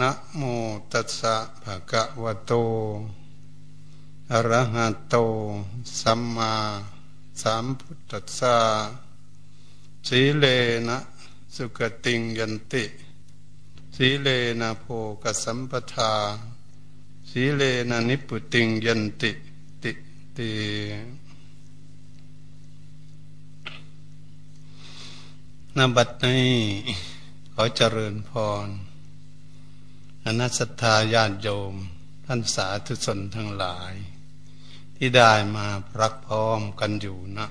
นะโมตัสสะภะคะวะโต อะระหะโต สัมมาสัมพุทธัสสะสีเลนะสุกติงยันติ สีเลนะโภกสัมปทา สีเลนะนิพุติงยันติ ติตินบัดนี้ขอเจริญพร อนัสธาญาติโยม ท่านสาธุชนทั้งหลาย ที่ได้มาพรักพร้อมกันอยู่นะ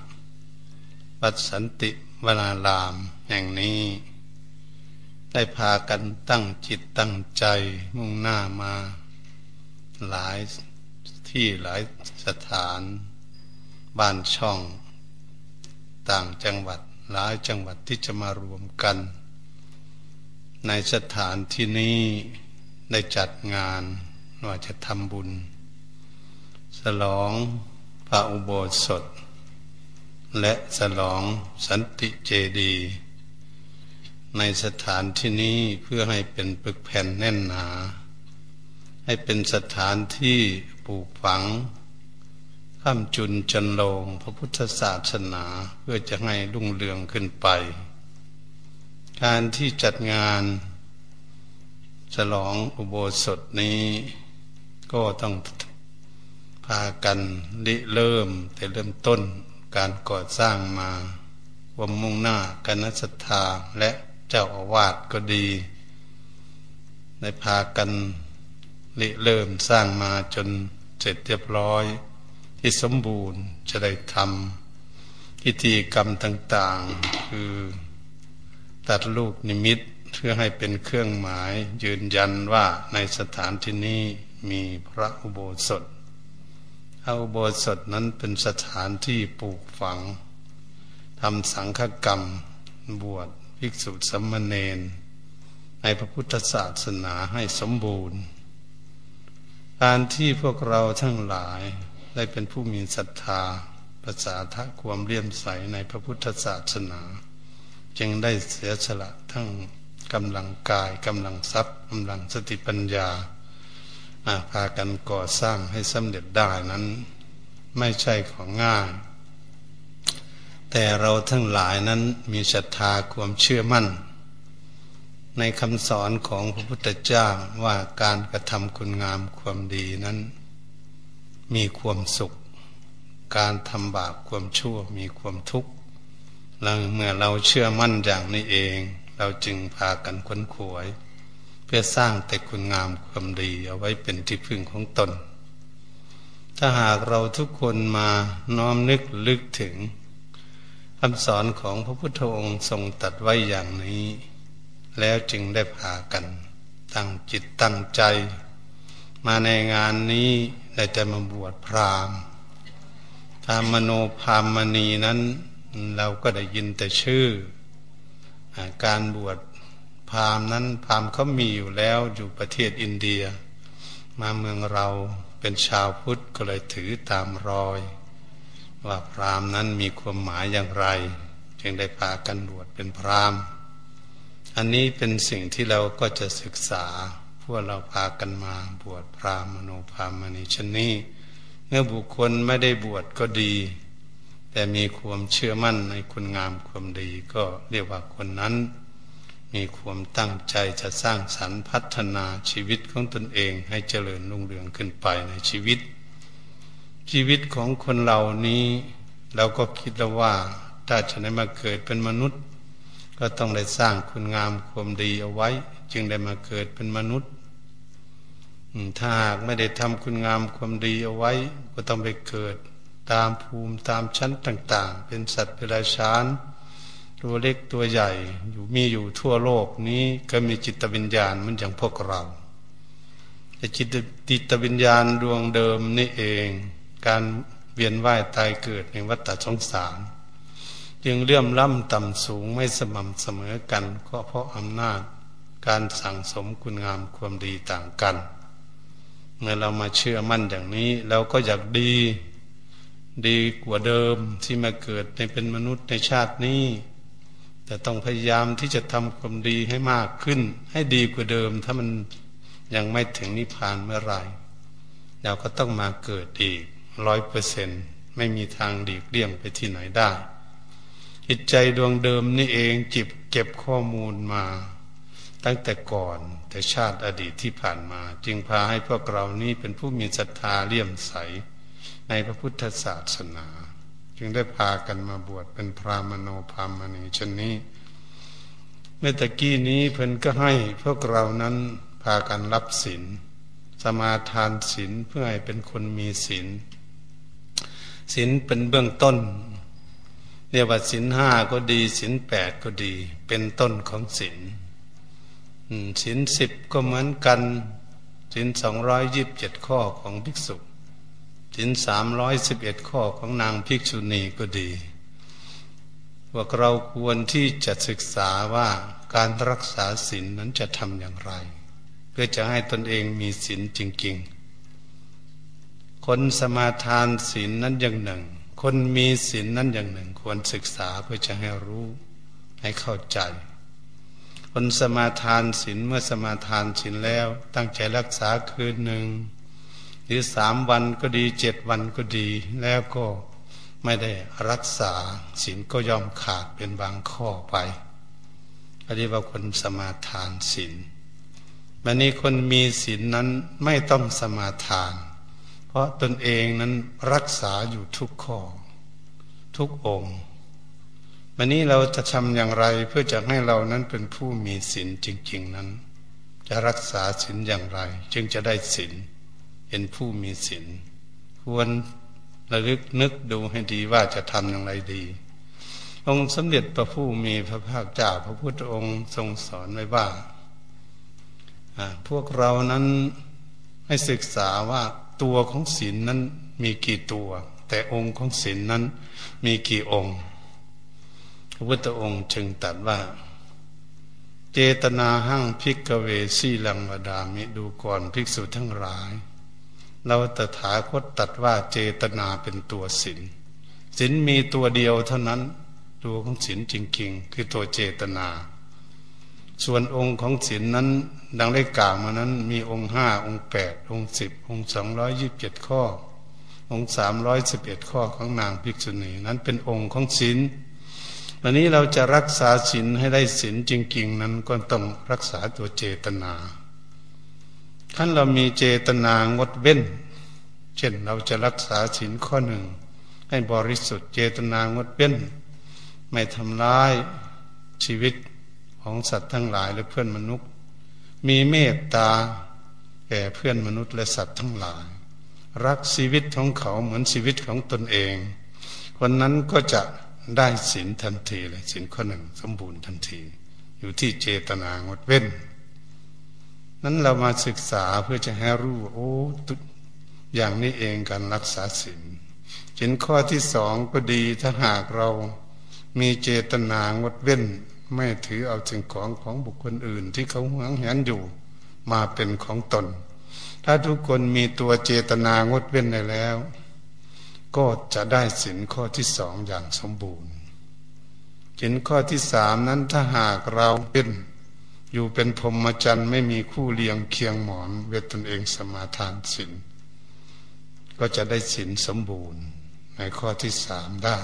วัดสันติวนารามแห่งนี้ ได้พากันตั้งจิตตั้งใจมุ่งหน้ามา หลายที่หลายสถาน บ้านช่อง ต่างจังหวัดหลายจังหวัดที่จะมารวมกัน ในสถานที่นี้ ได้จัดงานว่าจะทำบุญฉลองพระอุโบสถ และฉลองสันติเจดีในสถานที่นี้เพื่อให้เป็นปึกแผ่นแน่นหนา ให้เป็นสถานที่ปลูกฝังข้ามจุนจันโลงพระพุทธศาสนาเพื่อจะให้รุ่งเรืองขึ้นไป การที่จัดงาน ฉลองอุโบสถนี้ก็ต้องพากันริเริ่มแต่เริ่มต้นการก่อสร้างมาความมุ่งหน้ากันนัศธาและเจ้าอาวาสก็ดีได้พากันริเริ่มสร้างมาจนเสร็จเรียบร้อย ที่สมบูรณ์จะได้ทำพิธีกรรมต่าง ๆ คือ ตัดลูกนิมิต เพื่อให้เป็นเครื่องหมายยืนยันว่าในสถานที่นี้มีพระอุโบสถพระอุโบสถนั้นเป็นสถานที่ปลูกฝังทำสังฆกรรม บวชภิกษุสัมมเนนในพระพุทธศาสนาให้สมบูรณ์ การที่พวกเราทั้งหลายได้เป็นผู้มีศรัทธาภาษาทะความเลี่ยมใสในพระพุทธศาสนา จึงได้เสียสละทั้ง กำลังกายกำลังทรัพย์กำลังสติปัญญาพากันก่อสร้างให้สำเร็จได้นั้น ไม่ใช่ของง่าย แต่เราทั้งหลายนั้นมีศรัทธาความเชื่อมั่น ในคำสอนของพระพุทธเจ้าว่าการกระทำคุณงามความดีนั้น มีความสุข การทำบาปความชั่วมีความทุกข์เมื่อเราเชื่อมั่นอย่างนี้เอง เราจึงพากันค้นขวย เพื่อสร้างแต่คุณงามความดีเอาไว้เป็นที่พึ่งของตน ถ้าหากเราทุกคนมาน้อมนึกลึกถึงคำสอนของพระพุทธองค์ทรงตัดไว้อย่างนี้ แล้วจึงได้พากัน ตั้งจิตตั้งใจ มาในงานนี้ได้จะมาบวชพราหมณ์ตามโนพามณีนั้น เราก็ได้ยินแต่ชื่อ การบวชพราหมณ์นั้นพราหมณ์เขามีอยู่แล้วอยู่ประเทศอินเดีย มาเมืองเราเป็นชาวพุทธก็เลยถือตามรอย ว่าพราหมณ์นั้นมีความหมายอย่างไร จึงได้พากันบวชเป็นพราหมณ์ อันนี้เป็นสิ่งที่เราก็จะศึกษาพวกเราพากันมาบวชพราหมณ์โนพราหมณีชนนี้เมื่อบุคคลไม่ได้บวชก็ดี แต่มีความเชื่อมั่นในคุณงามความดีก็เรียกว่าคนนั้น มีความตั้งใจจะสร้างสรรค์พัฒนาชีวิตของตนเองให้เจริญรุ่งเรืองขึ้นไปในชีวิต ชีวิตของคนเหล่านี้เราก็คิดแล้วว่าถ้าจะได้มาเกิดเป็นมนุษย์ ก็ต้องได้สร้างคุณงามความดีเอาไว้ จึงได้มาเกิดเป็นมนุษย์ถ้าหากไม่ได้ทำคุณงามความดีเอาไว้ ก็ต้องไปเกิด ตามภูมิตามชั้นต่าง ๆ เป็นสัตว์เป็นราชานตัวเล็กตัวใหญ่อยู่มีอยู่ทั่วโลกนี้ก็มีจิตวิญญาณมันอย่างพวกเราแต่จิตติตวิญญาณดวงเดิมนี่เอง การเวียนว่ายตายเกิดในวัฏสงสาร จึงเลื่อมล้ำต่ำสูงไม่สม่ำเสมอกันก็เพราะอำนาจการสั่งสมคุณงามความดีต่างกัน เมื่อเรามาเชื่อมั่นอย่างนี้เราก็อยากดี ดีกว่าเดิมที่มาเกิดในเป็นมนุษย์ในชาตินี้ แต่ต้องพยายามที่จะทำความดีให้มากขึ้น ให้ดีกว่าเดิม ถ้ามันยังไม่ถึงนิพพานเมื่อไรเราก็ต้องมาเกิดอีกร้อยเปอร์เซ็นไม่มีทางหลีกเลี่ยงไปที่ไหนได้จิตใจดวงเดิมนี่เองจิบเก็บข้อมูลมา ตั้งแต่ก่อนแต่ชาติอดีตที่ผ่านมา จึงพาให้พวกเรานี้เป็นผู้มีศรัทธาเลี่ยมใส ในพระพุทธศาสนา จึงได้พากันมาบวชเป็นพรามโนพรามณีชนนี้เมื่อตะกี้นี้เพิ่นก็ให้พวกเรานั้นพากันรับศีลสมาทานศีลเพื่อให้เป็นคนมีศีลศีลเป็นเบื้องต้นเรียกว่าศีลห้าก็ดีศีลแปดก็ดี เป็นต้นของศีลศีลสิบก็เหมือนกันศีลสองร้อยยิบเจ็ดข้อของภิกษุ ศีลสามร้อยสิบเอ็ดข้อของนางภิกษุณีก็ดีว่าเราควรที่จะศึกษาว่าการรักษาศีลนั้นจะทำอย่างไร เพื่อจะให้ตนเองมีศีลจริง ๆ คนสมาทานศีลนั้นอย่างหนึ่ง คนมีศีลนั้นอย่างหนึ่ง ควรศึกษาเพื่อจะให้รู้ให้เข้าใจ คนสมาทานศีลเมื่อสมาทานศีลแล้ว ตั้งใจรักษาคืนหนึ่ง หรือสามวันก็ดีเจ็ดวันก็ดี แล้วก็ไม่ได้รักษาศีลก็ย่อมขาดเป็นบางข้อไปอันนี้ว่าคนสมาทานศีลวันนี้คนมีศีลนั้นไม่ต้องสมาทาน เพราะตนเองนั้นรักษาอยู่ทุกข้อ ทุกองค์วันนี้เราจะทำอย่างไรเพื่อจะให้เรานั้นเป็นผู้มีศีลจริง ๆนั้น จะรักษาศีลอย่างไร จึงจะได้ศีล เป็นผู้มีศีลควรระลึกนึกดูให้ดีว่าจะทำอย่างไรดี องค์สมเด็จพระผู้มีพระภาคเจ้าพระพุทธองค์ทรงสอนไว้ว่า พวกเรานั้นให้ศึกษาว่าตัวของศีลนั้นมีกี่ตัว แต่องค์ของศีลนั้นมีกี่องค์ พระพุทธองค์จึงตัดว่า เจตนาหั่งพิกเวสีลังวดามิดูก่อนภิกษุทั้งหลาย เราตถาคตตัดว่าเจตนาเป็นตัวศีลศีลมีตัวเดียวเท่านั้น ตัวของศีลจริงๆ คือตัวเจตนา ส่วนองค์ของศีลนั้น ดังได้กล่าวมานั้น มีองค์ห้าองค์แปดองค์สิบองค์สองร้อยยิบเจ็ดข้อ องค์สามร้อยสิบเอ็ดข้อของนางภิกษุณีนั้นเป็นองค์ของศีลวันนี้เราจะรักษาศีลให้ได้ศีลจริง ๆ นั้นก็ต้องรักษาตัวเจตนา ขั้นเรามีเจตนางดเว้น เช่นเราจะรักษาศีลข้อหนึ่ง ให้บริสุทธิ์เจตนางดเว้น ไม่ทำร้ายชีวิตของสัตว์ทั้งหลายและเพื่อนมนุษย์ มีเมตตาแก่เพื่อนมนุษย์และสัตว์ทั้งหลาย รักชีวิตของเขาเหมือนชีวิตของตนเอง คนนั้นก็จะได้ศีลทันทีเลยศีลข้อหนึ่งสมบูรณ์ทันที อยู่ที่เจตนางดเว้น นั้นเรามาศึกษาเพื่อจะให้รู้โอ้อย่างนี้เองการรักษาศีลศีลข้อที่สองก็ดีถ้าหากเรามีเจตนางดเว้น ไม่ถือเอาสิ่งของของบุคคลอื่น ที่เขาหวงแหนอยู่มาเป็นของตน ถ้าทุกคนมีตัวเจตนางดเว้นได้แล้ว ก็จะได้สินข้อที่สองอย่างสมบูรณ์สินข้อที่สามนั้นถ้าหากเราเป็น อยู่เป็นพรหมจรรย์ไม่มีคู่เลียงเคียงหมอน เวทตนเองสมาทานสินก็จะได้สินสมบูรณ์ในข้อที่สามได้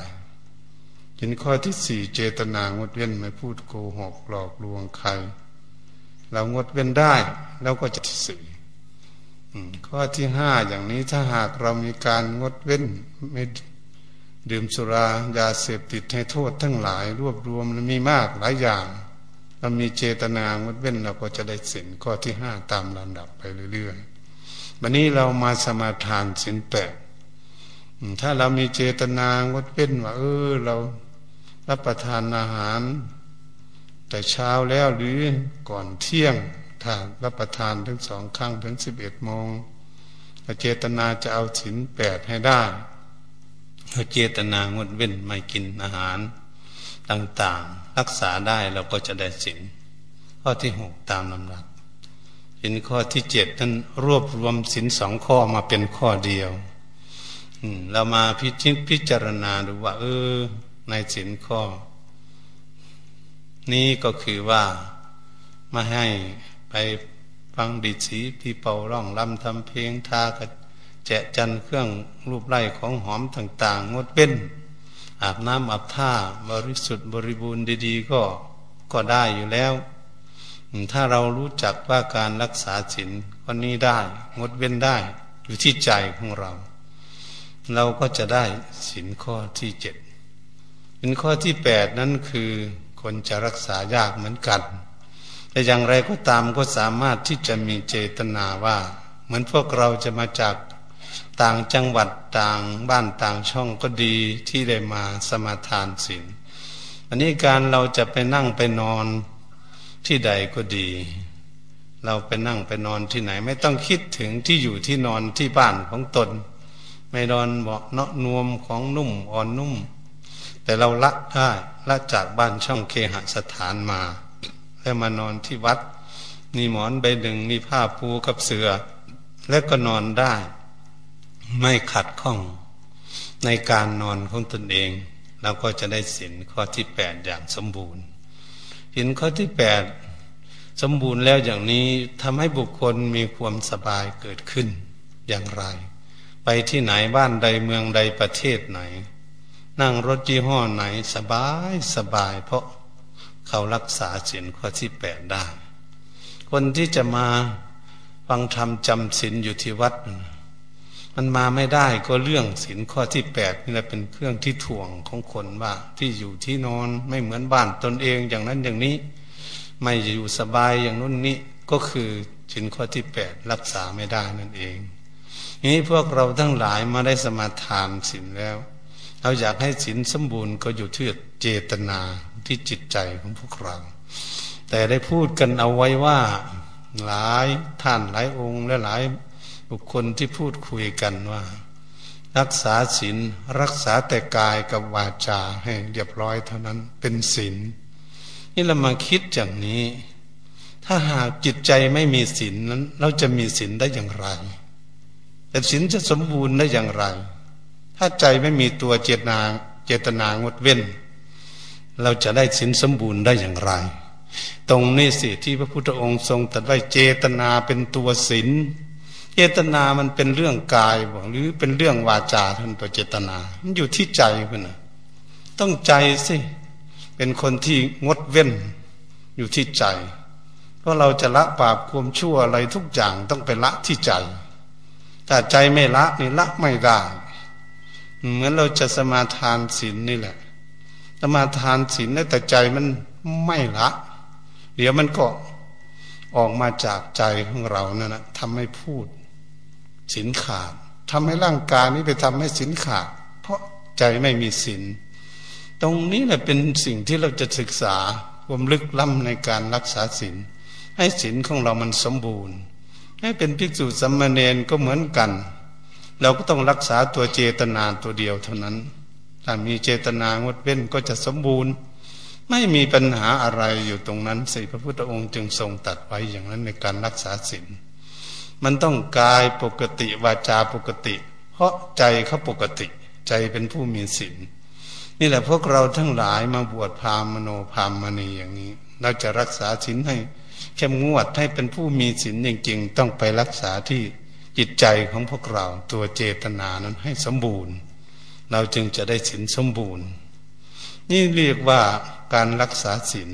สินข้อที่สี่เจตนางดเว้นไม่พูดโกหกหลอกลวงใคร เรางดเว้นได้แล้วก็จะสื่อข้อที่ห้าอย่างนี้ถ้าหากเรามีการงดเว้นไม่ดื่มสุรายาเสพติดให้โทษทั้งหลาย รวบรวมมีมากหลายอย่าง เรามีเจตนางดเว้นเราก็จะได้สินข้อที่ห้าตามลำดับไปเรื่อยๆวันนี้เรามาสมาทานสินแปดถ้าเรามีเจตนางดเว้นว่าเออเรารับประทานอาหาร แต่เช้าแล้วหรือก่อนเที่ยงถ้ารับประทานถึงสองครั้งถึงสิบเอ็ดโมงเจตนาจะเอาสินแปดให้ได้เราเจตนางดเว้นไม่กินอาหาร ต่างๆ รักษาได้เราก็จะได้สินข้อที่หกตามลำดับสินข้อที่เจ็ดนั้นรวบรวมสินสองข้อมาเป็นข้อเดียวเรามาพิจิตพิจารณาดูว่า เออ ในสินข้อ นี้ก็คือว่ามาให้ไปฟังดิสีพี่เป่าร้องลำทำเพลงทากระแจะจันเครื่องรูปไล่ของหอมต่าง ๆ งดเป็น อาบน้ำอาบท่าบริสุทธิ์บริบูรณ์ดี ๆ ก็ก็ได้อยู่แล้ว ถ้าเรารู้จักว่าการรักษาศีลข้อนี้ได้ งดเว้นได้ อยู่ที่ใจของเรา เราก็จะได้ศีลข้อที่เจ็ดศีลข้อที่แปดนั้นคือคนจะรักษายากเหมือนกัน แต่อย่างไรก็ตามก็สามารถที่จะมีเจตนาว่า เหมือนพวกเราจะมาจาก ต่างจังหวัดต่างบ้านต่างช่องก็ดีที่ได้มาสมาทานศีลอันนี้การเราจะไปนั่งไปนอนที่ใดก็ดี เราไปนั่งไปนอนที่ไหน ไม่ต้องคิดถึงที่อยู่ที่นอนที่บ้านของตน ไม่นอนเบาเนาะนวมของนุ่มอ่อนนุ่ม แต่เราละได้ละจากบ้านช่องเคหสถานมา แล้วมานอนที่วัด มีหมอนใบหนึ่งมีผ้าปูกับเสือ แล้วก็นอนได้ ไม่ขัดข้องในการนอนของตนเองเราก็จะได้สินข้อที่แปดอย่างสมบูรณ์สินข้อที่แปดสมบูรณ์แล้วอย่างนี้ทำให้บุคคลมีความสบายเกิดขึ้นอย่างไร ไปที่ไหนบ้านใดเมืองใดประเทศไหน นั่งรถยี่ห้อไหนสบายสบาย เพราะเขารักษาสินข้อที่แปดได้ คนที่จะมาฟังธรรมจำสินอยู่ที่วัด มันมาไม่ได้ก็เรื่องศีลข้อที่แปดนี่แหละเป็นเครื่องที่ถ่วงของคนว่า ที่อยู่ที่นอนไม่เหมือนบ้านตนเองอย่างนั้นอย่างนี้ ไม่อยู่สบายอย่างนู้นนี้ก็คือศีลข้อที่แปดรักษาไม่ได้นั่นเองนี้พวกเราทั้งหลายมาได้สมาทานศีลแล้ว เราอยากให้ศีลสมบูรณ์ก็อยู่ที่เจตนาที่จิตใจของพวกเรา แต่ได้พูดกันเอาไว้ว่าหลายท่านหลายองค์และหลาย บุคคลที่พูดคุยกันว่า รักษาศีลรักษาแต่กายกับวาจาให้เรียบร้อยเท่านั้นเป็นศีลนี่เรามาคิดอย่างนี้ ถ้าหากจิตใจไม่มีศีลนั้น เราจะมีศีลได้อย่างไร แต่ศีลจะสมบูรณ์ได้อย่างไร ถ้าใจไม่มีตัวเจตนาเจตนางดเว้น เราจะได้ศีลสมบูรณ์ได้อย่างไร ตรงนี้สิที่พระพุทธองค์ทรงตรัสไว้เจตนาเป็นตัวศีล จตนามันเป็นเรื่องกายบหรือเป็นเรื่องวาจาท่านตัวเจตนา มันอยู่ที่ใจเพื่อนต้องใจสิเป็นคนที่งดเว้นอยู่ที่ใจ เพราะเราจะละบาปความชั่วอะไรทุกอย่างต้องไปละที่ใจแต่ใจไม่ละนี่ละไม่ได้ เหมือนเราจะสมาทานศีลนี่แหละ สมาทานศีลแต่ใจมันไม่ละ เดี๋ยวมันก็ออกมาจากใจของเรานั่นนะทำให้พูด สินขาดทำให้ร่างกายนี้ไปทำให้สินขาด เพราะใจไม่มีสินตรงนี้แหละเป็นสิ่งที่เราจะศึกษาความลึกล้ำในการรักษาสินให้สินของเรามันสมบูรณ์ ให้เป็นภิกษุสัมมาเนนก็เหมือนกัน เราก็ต้องรักษาตัวเจตนาตัวเดียวเท่านั้นถ้ามีเจตนางดเว้นก็จะสมบูรณ์ ไม่มีปัญหาอะไรอยู่ตรงนั้นสิพระพุทธองค์จึงทรงตัดไว้อย่างนั้นในการรักษาศีล มันต้องกายปกติวาจาปกติ เพราะใจเขาปกติ ใจเป็นผู้มีศีลนี่แหละพวกเราทั้งหลายมาบวชพามมโนพามมณีอย่างนี้ เราจะรักษาศีลให้เข้มงวดให้เป็นผู้มีศีลจริงๆ ต้องไปรักษาที่จิตใจของพวกเราตัวเจตนานั้นให้สมบูรณ์ เราจึงจะได้ศีลสมบูรณ์ นี่เรียกว่าการรักษาศีล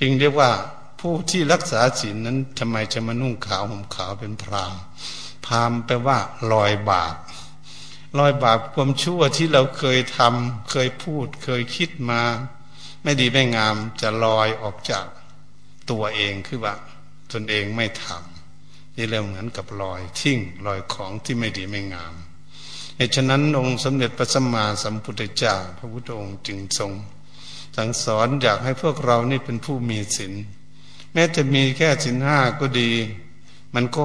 จึงเรียกว่า ผู้ที่รักษาศีลนั้นทำไมจะมานุ่งขาวห่มขาวเป็นพรามพรามแปลว่าลอยบาปลอยบาปความชั่วที่เราเคยทำเคยพูด เคยคิดมา ไม่ดีไม่งามจะลอยออกจากตัวเองคือว่าตนเองไม่ทำนี่เรื่องเหมือนกับลอยทิ้งลอยของที่ไม่ดีไม่งามเหตุฉะนั้นองค์สมเด็จพระสัมมาสัมพุทธเจ้าพระพุทธองค์จึงทรงสั่งสอนอยากให้พวกเรานี่เป็นผู้มีศีล ม้จะมีแค่สินห้าก็ดี มันก็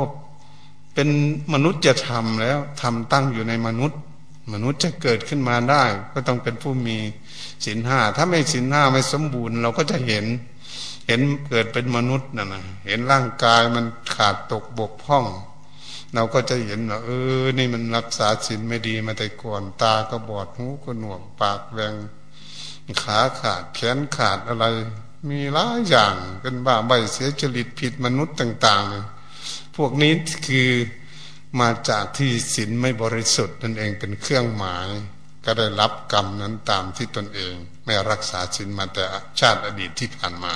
เป็นมนุษย์จะทำแล้วทำตั้งอยู่ในมนุษย์ มนุษย์จะเกิดขึ้นมาได้ ก็ต้องเป็นผู้มีสินห้าถ้าไม่สินห้าไม่สมบูรณ์ เราก็จะเห็น เห็นเกิดเป็นมนุษย์นะนะเห็นร่างกายมันขาดตกบกพร่อง เราก็จะเห็นว่าเออ นี่มันรักษาสินไม่ดีมาแต่ก่อนตาก็บอดหูก็หนวกปากแหวงขาขาดแขนขาดอะไร มีหลายอย่างกันบ้าใบเสียจริตผิดมนุษย์ต่าง ๆ พวกนี้คือมาจากที่ศีลไม่บริสุทธิ์นั่นเองเป็นเครื่องหมาย ก็ได้รับกรรมนั้นตามที่ตนเอง ไม่รักษาศีลมาแต่ชาติอดีตที่ผ่านมา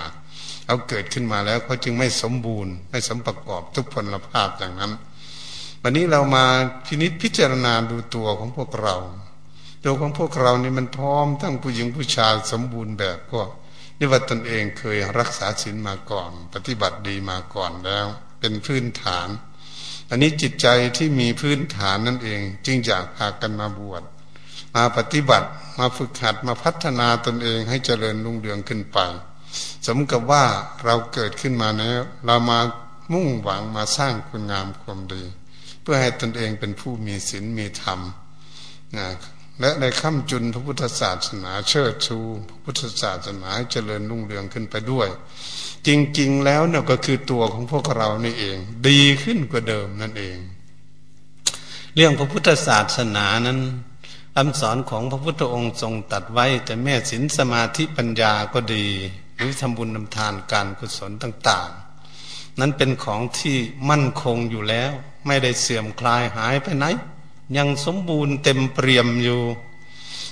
เขาเกิดขึ้นมาแล้วเขาจึงไม่สมบูรณ์ ไม่สมประกอบทุกพลภาพอย่างนั้น วันนี้เรามาพินิษพิจารณาดูตัวของพวกเรา ตัวของพวกเรานี่มันพร้อมทั้งผู้หญิงผู้ชายสมบูรณ์แบบก็ นี่ว่าตนเองเคยรักษาศีลมาก่อน ปฏิบัติดีมาก่อนแล้ว เป็นพื้นฐาน อันนี้จิตใจที่มีพื้นฐานนั่นเอง จึงอยากพากันมาบวชมาปฏิบัติมาฝึกหัดมาพัฒนาตนเองให้เจริญรุ่งเรืองขึ้นไปสมกับว่าเราเกิดขึ้นมาแล้วเรามามุ่งหวังมาสร้างคุณงามความดี เพื่อให้ตนเองเป็นผู้มีศีลมีธรรมนะ และในข้ามจุนพระพุทธศาสนาเชิดชูพระพุทธศาสนาเจริญรุ่งเรืองขึ้นไปด้วย จริง ๆ แล้วเนี่ยก็คือตัวของพวกเรานี่เอง ดีขึ้นกว่าเดิมนั่นเอง เรื่องพระพุทธศาสนานั้นคำสอนของพระพุทธองค์ทรงตัดไว้ แต่แม่ศีลสมาธิปัญญาก็ดีหรือทำบุญทำทานการกุศลต่าง ๆ นั้นเป็นของที่มั่นคงอยู่แล้ว ไม่ได้เสื่อมคลายหายไปไหน ยังสมบูรณ์เต็มเปี่ยมอยู่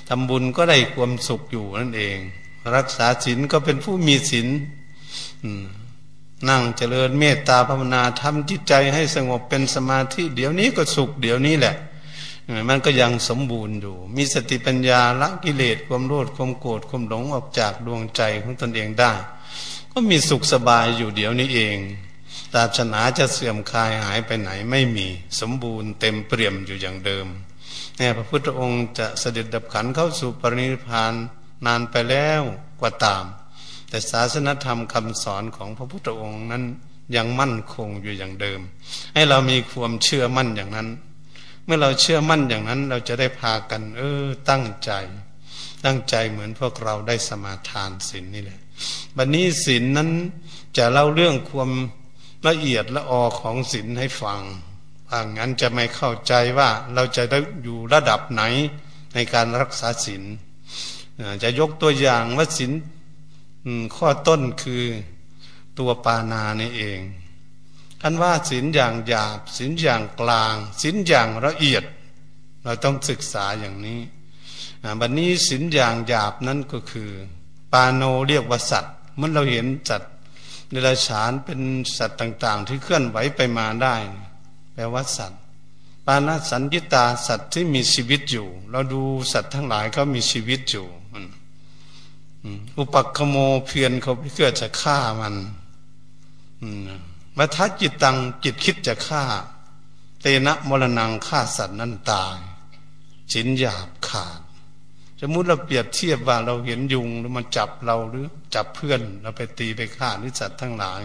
ทำบุญก็ได้ความสุขอยู่นั่นเอง รักษาศีลก็เป็นผู้มีศีลนั่งเจริญเมตตาภาวนาทำจิตใจให้สงบเป็นสมาธิ เดี๋ยวนี้ก็สุข เดี๋ยวนี้แหละ มันก็ยังสมบูรณ์อยู่ มีสติปัญญาละกิเลสความโลภความโกรธความหลงออกจากดวงใจของตนเองได้ ก็มีสุขสบายอยู่เดี๋ยวนี้เอง ศาสนาจะเสื่อมคลายหายไปไหนไม่มีสมบูรณ์เต็มเปี่ยมอยู่อย่างเดิมแน่พระพุทธองค์จะเสด็จดับขันเข้าสู่ปรินิพานนานไปแล้วกว่าตาม แต่ศาสนธรรมคำสอนของพระพุทธองค์นั้นยังมั่นคงอยู่อย่างเดิม ให้เรามีความเชื่อมั่นอย่างนั้น เมื่อเราเชื่อมั่นอย่างนั้น เราจะได้พากัน เออ ตั้งใจ ตั้งใจเหมือนพวกเราได้สมาทานศีลนนี่แหละบัดนนี้ศีลนนั้นจะเล่าเรื่องความ ละเอียดละออของศีลให้ฟังอ่างั้นจะไม่เข้าใจว่าเราจะได้อยู่ระดับไหนในการรักษาศีลจะยกตัวอย่างว่าศีลข้อต้นคือตัวปานานี่เองท่านว่าศีลอย่างหยาบศีลอย่างกลางศีลอย่างละเอียด เราต้องศึกษาอย่างนี้บัดนนี้ศีลอย่างหยาบนั้นก็คือ ปาโนเรียกว่าสัตว์เมื่อเราเห็นสัตว์ ในราชานเป็นสัตว์ต่าง ๆ ที่เคลื่อนไหวไปมาได้ แปลว่าสัตว์ ปานาสัญญิตาสัตว์ที่มีชีวิตอยู่ เราดูสัตว์ทั้งหลายเขามีชีวิตอยู่อุปกโมเพียนเขาเพื่อจะฆ่ามันมาทัจิตตังจิตคิดจะฆ่า เตนะมรณังฆ่าสัตว์นั้นตายสินหยาบขาด สมมุติเราเปรียบเทียบว่าเราเห็นยุงแล้วมันจับเราหรือจับเพื่อนเราไปตีไปฆ่าหรือสัตว์ทั้งหลาย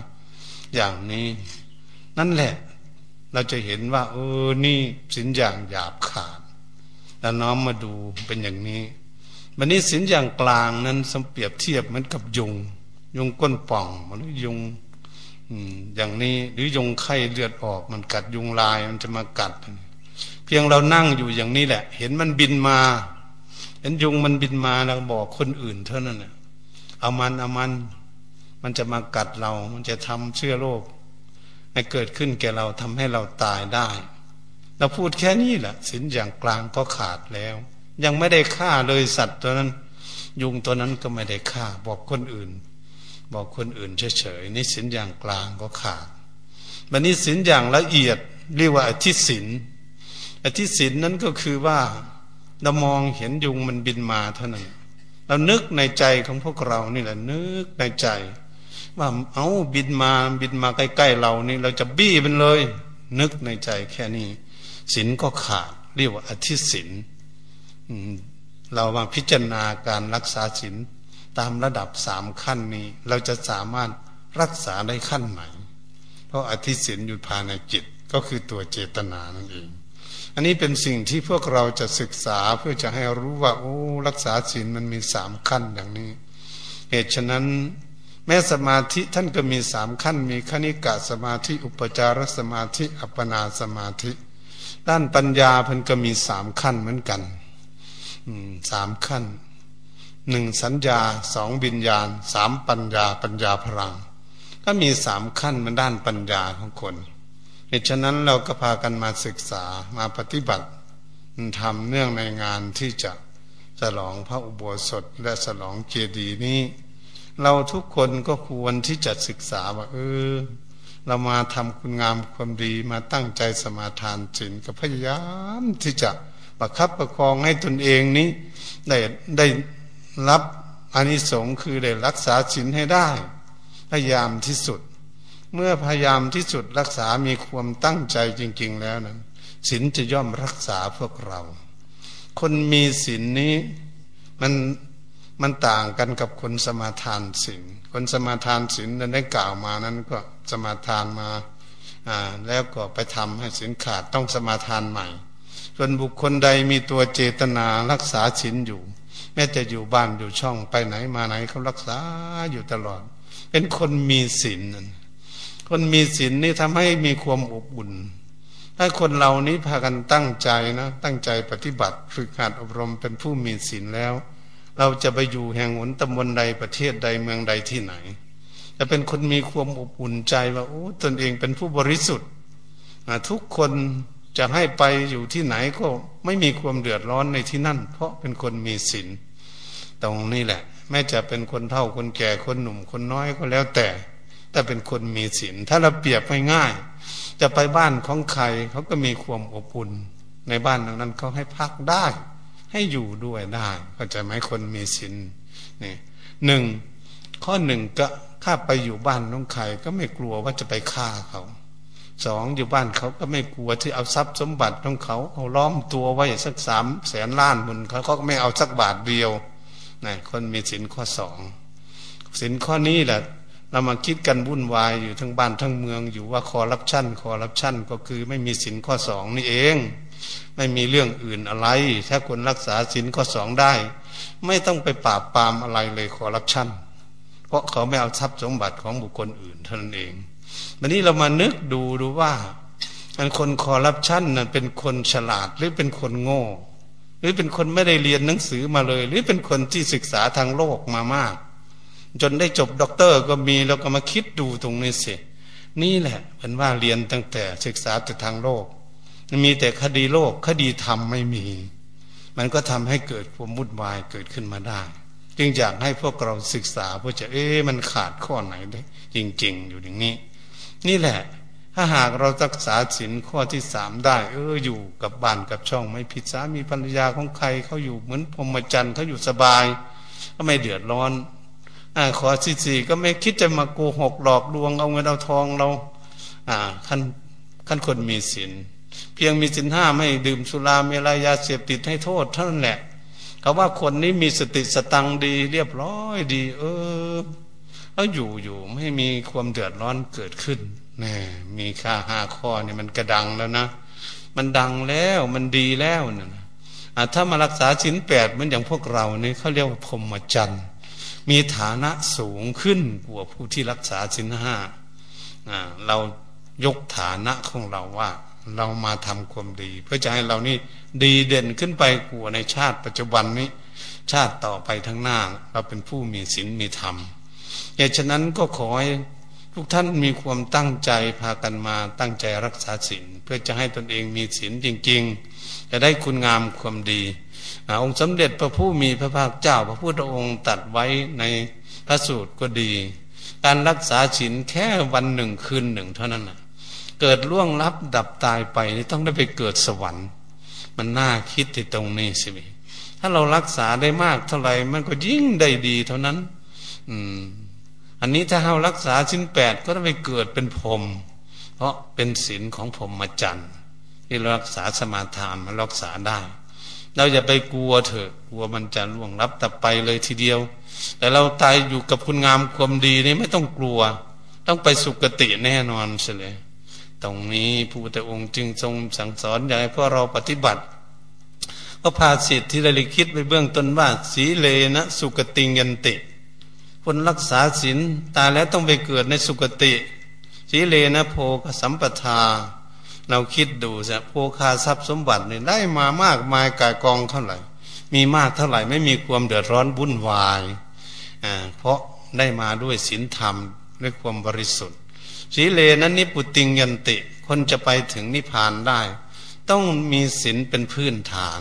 อย่างนี้ นั่นแหละ เราจะเห็นว่า เออนี่สินอย่างหยาบขาดแล้วน้อมมาดูเป็นอย่างนี้วันนี้สินอย่างกลางนั้นสมเปรียบเทียบเหมือนกับยุง ยุงก้นป่องมันยุงอย่างนี้หรือยุงไข้เลือดออกมันกัดยุงลายมันจะมากัด เพียงเรานั่งอยู่อย่างนี้แหละ เห็นมันบินมา เห็นยุงมันบินมาเราบอกคนอื่นเท่านั้นเน่ะเอามันเอามัน มันจะมากัดเรา มันจะทำเชื้อโรคให้เกิดขึ้นแก่เราทำให้เราตายได้ เราพูดแค่นี้แหละสินอย่างกลางก็ขาดแล้ว ยังไม่ได้ฆ่าเลยสัตว์ตัวนั้น ยุงตัวนั้นก็ไม่ได้ฆ่า บอกคนอื่น บอกคนอื่นเฉยๆนี่สินอย่างกลางก็ขาดบันนี้สินอย่างละเอียดเรียกว่าอธิสินอธิสินนั้นก็คือว่า เรามองเห็นยุงมันบินมาเท่านั้นเรานึกในใจของพวกเรานี่แหละ นึกในใจ ว่าเอาบินมาบินมาใกล้ๆเรานี่ เราจะบี้มันเลย นึกในใจแค่นี้สินก็ขาดเรียกว่าอธิสินเรามาพิจารณาการรักษาสินตามระดับสามขั้นนี้ เราจะสามารถรักษาได้ขั้นไหน เพราะอธิสินอยู่ภายในจิตก็คือตัวเจตนานั่นเอง อันนี้เป็นสิ่งที่พวกเราจะศึกษาเพื่อจะให้รู้ว่าโอ้รักษาศีลมันมีสามขั้นอย่างนี้ เหตุฉะนั้น แม้สมาธิท่านก็มีสามขั้น มีคณิกะสมาธิอุปจารสมาธิ อัปปนาสมาธิ ด้านปัญญาเพิ่นก็มีสามขั้นเหมือนกันสามขั้นหนึ่งสัญญาสองบิญญาณสามปัญญาปัญญาพลัง ก็มีสามขั้นมันด้านปัญญาของคน เหตุฉะนั้นเราก็พากันมาศึกษามาปฏิบัติทำเนื่องในงานที่จะฉลองพระอุโบสถและฉลองเจดีย์นี้ เราทุกคนก็ควรที่จะศึกษาว่าเออเรามาทำคุณงามความดีมาตั้งใจสมาทานศีลก็พยายามที่จะประคับประคองให้ตนเองนี้ ได้ได้รับอานิสงส์คือได้รักษาศีลให้ได้ พยายามที่สุด เมื่อพยายามที่สุดรักษามีความตั้งใจจริง ๆ แล้วนั้นศีลจะย่อมรักษาพวกเรา คนมีศีลนนี้มันมันต่างกันกับคนสมาทานศีลคนสมาทานศีลนั้นได้กล่าวมานั้นก็สมาทานมาอ่าแล้วก็ไปทำให้ศีลขาดต้องสมาทานใหม่ ส่วนบุคคลใดมีตัวเจตนารักษาศีลอยู่ แม้จะอยู่บ้านอยู่ช่องไปไหนมาไหนเขารักษาอยู่ตลอด เป็นคนมีศีลนั่น คนมีศีลนี่ทำให้มีความอบอุ่น ถ้าคนเหล่านี้พากันตั้งใจนะ ตั้งใจปฏิบัติฝึกหัดอบรมเป็นผู้มีศีลแล้ว เราจะไปอยู่แห่งหนตำบลใดประเทศใดเมืองใดที่ไหนจะเป็นคนมีความอบอุ่นใจว่าโอ้ตนเองเป็นผู้บริสุทธิ์ทุกคนจะให้ไปอยู่ที่ไหนก็ไม่มีความเดือดร้อนในที่นั่น เพราะเป็นคนมีศีลตรงนี้แหละ แม้จะเป็นคนเฒ่าคนแก่คนหนุ่มคนน้อยก็แล้วแต่ แต่เป็นคนมีศีลถ้าเราเปรียบง่ายๆจะไปบ้านของใครเขาก็มีความอบอุ่นในบ้านนั้นเขาให้พักได้ ให้อยู่ด้วยได้เข้าใจไหมคนมีศีลนี่หนึ่งข้อหนึ่งก็ข้าไปอยู่บ้านน้องใครก็ไม่กลัวว่าจะไปฆ่าเขาสองอยู่บ้านเขาก็ไม่กลัวที่เอาทรัพย์สมบัติของเขาเอาล้อมตัวไว้สักสามแสนล้านมุนเขาเขาก็ไม่เอาสักบาทเดียวนะคนมีสินข้อสองสินข้อนี้แหละ เรามาคิดกันวุ่นวายอยู่ทั้งบ้านทั้งเมืองอยู่ว่าคอรับชั่นคอรับชั่นก็คือไม่มีสินข้อสองนี่เอง ไม่มีเรื่องอื่นอะไร ถ้าคนรักษาสินข้อสองได้ ไม่ต้องไปปราบปรามอะไรเลยคอรับชั่น เพราะเขาไม่เอาทรัพย์สมบัติของบุคคลอื่นเท่านั้นเองวันนี้เรามานึกดูดูว่ามันคนคอรับชั่นนั้นเป็นคนฉลาดหรือเป็นคนโง่ หรือเป็นคนไม่ได้เรียนหนังสือมาเลย หรือเป็นคนที่ศึกษาทางโลกมามาก จนได้จบด็อกเตอร์ก็มีเราก็มาคิดดูตรงนี้สินี่แหละเป็นว่าเรียนตั้งแต่ศึกษาแต่ทางโลก มีแต่คดีโลกคดีธรรมไม่มี มันก็ทำให้เกิดความวุ่นวายเกิดขึ้นมาได้ จึงอยากให้พวกเราศึกษาเพื่อจะเอ๊ะมันขาดข้อไหนได้จริง ๆ อยู่อย่างนี้ นี่แหละ ถ้าหากเรารักษาศีลข้อที่สามได้ เอออยู่กับบ้านกับช่องไม่ผิดสามีภรรยาของใครเขาอยู่เหมือนพรหมจรรย์เขาอยู่สบาย ก็ไม่เดือดร้อน อขอสี่สี่ก็ไม่คิดจะมาโกหกหลอกลวงเอาเงินเอาทองเรา อ่าขั้นขั้นคนมีศีลเพียงมีศีลห้าไม่ดื่มสุราเมลัยยาเสพติดให้โทษเท่านั้นแหละเขาว่าคนนี้มีสติสตังดี เรียบร้อยดี เออเขาอยู่อยู่ไม่มีความเดือดร้อนเกิดขึ้นแน่มีค่าห้าข้อเนี่ยมันกระดังแล้วนะ มันดังแล้วมันดีแล้วนะถ้ามารักษาชิ้นแปดเหมือนอย่างพวกเรานี่เขาเรียกว่าพรหมจรรย์ มีฐานะสูงขึ้นกว่าผู้ที่รักษาสินห้าเรายกฐานะของเราว่า เรามาทำความดี เพื่อจะให้เรานี่ดีเด่นขึ้นไปกว่าในชาติปัจจุบันนี้ ชาติต่อไปทั้งหน้า เราเป็นผู้มีศีลมีธรรมเหตุฉะนั้นก็ขอให้ทุกท่านมีความตั้งใจพากันมาตั้งใจรักษาศีลเพื่อจะให้ตนเองมีศีลจริง ๆ จะได้คุณงามความดี องค์สมเด็จพระผู้มีพระภาคเจ้า พระพุทธองค์ตัดไว้ในพระสูตรก็ดี การรักษาศีลแค่วันหนึ่งคืนหนึ่งเท่านั้นนะเกิดล่วงลับดับตายไปนี่ต้องได้ไปเกิดสวรรค์ มันน่าคิดที่ตรงนี้สิถ้าเรารักษาได้มากเท่าไหร่มันก็ยิ่งได้ดีเท่านั้น อืม อันนี้ถ้าเรารักษาชิ้นแปดก็ต้องไปเกิดเป็นพรมเพราะเป็นศีลของพรหมจรรย์ที่รักษาสมาทานมารักษาได้ เราอย่าไปกลัวเถอะกลัวมันจะล่วงลับแต่ไปเลยทีเดียว แต่เราตายอยู่กับคุณงามความดีนี่ไม่ต้องกลัว ต้องไปสุคติแน่นอนเสียเลยตรงนี้พระพุทธองค์จึงทรงสั่งสอนอยากให้พวกเราปฏิบัติ ก็พาสิทธิ์ที่เราคิดไปเบื้องต้นว่าสีเลนะสุกติยันติ คนรักษาศีลตายแล้วต้องไปเกิดในสุกติ สีเลนะโพกสัมปทา เราคิดดูสิโภคาทรัพย์สมบัติเนี่ยได้มามากมายกายกองเท่าไหร่ มีมากเท่าไหร่ไม่มีความเดือดร้อนวุ่นวายอ่าเพราะได้มาด้วยศีลธรรมด้วยความบริสุทธิ์สีเลนั้นนิปุติงยันติคคนจะไปถึงนิพพานได้ ต้องมีศีลเป็นพื้นฐาน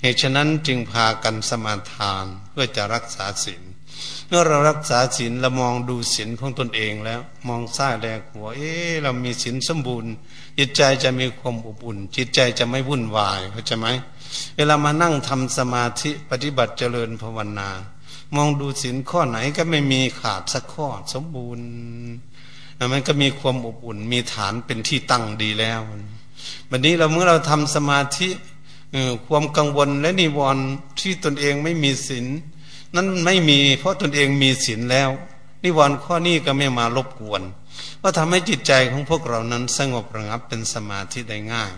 เหตุฉะนั้นจึงพากันสมาทานเพื่อจะรักษาศีลเมื่อเรารักษาศีลเรามองดูศีลของตนเองแล้ว มองซ้ายแลกหัว เอ๊เรามีศีลสมบูรณ์ จิตใจจะมีความอบอุ่น จิตใจจะไม่วุ่นวายเข้าใจไหมเวลามานั่งทำสมาธิปฏิบัติเจริญภาวนา มองดูศีลข้อไหนก็ไม่มีขาดสักข้อสมบูรณ์มันก็มีความอบอุ่น มีฐานเป็นที่ตั้งดีแล้ววันนี้เราเมื่อเราทำสมาธิความกังวลและนิวรณ์ที่ตนเองไม่มีศีลนั้นไม่มีเพราะตนเองมีศีลแล้ว นิวรณ์ข้อนี้ก็ไม่มารบกวน ก็ทำให้จิตใจของพวกเรานั้นสงบระงับเป็นสมาธิได้ง่าย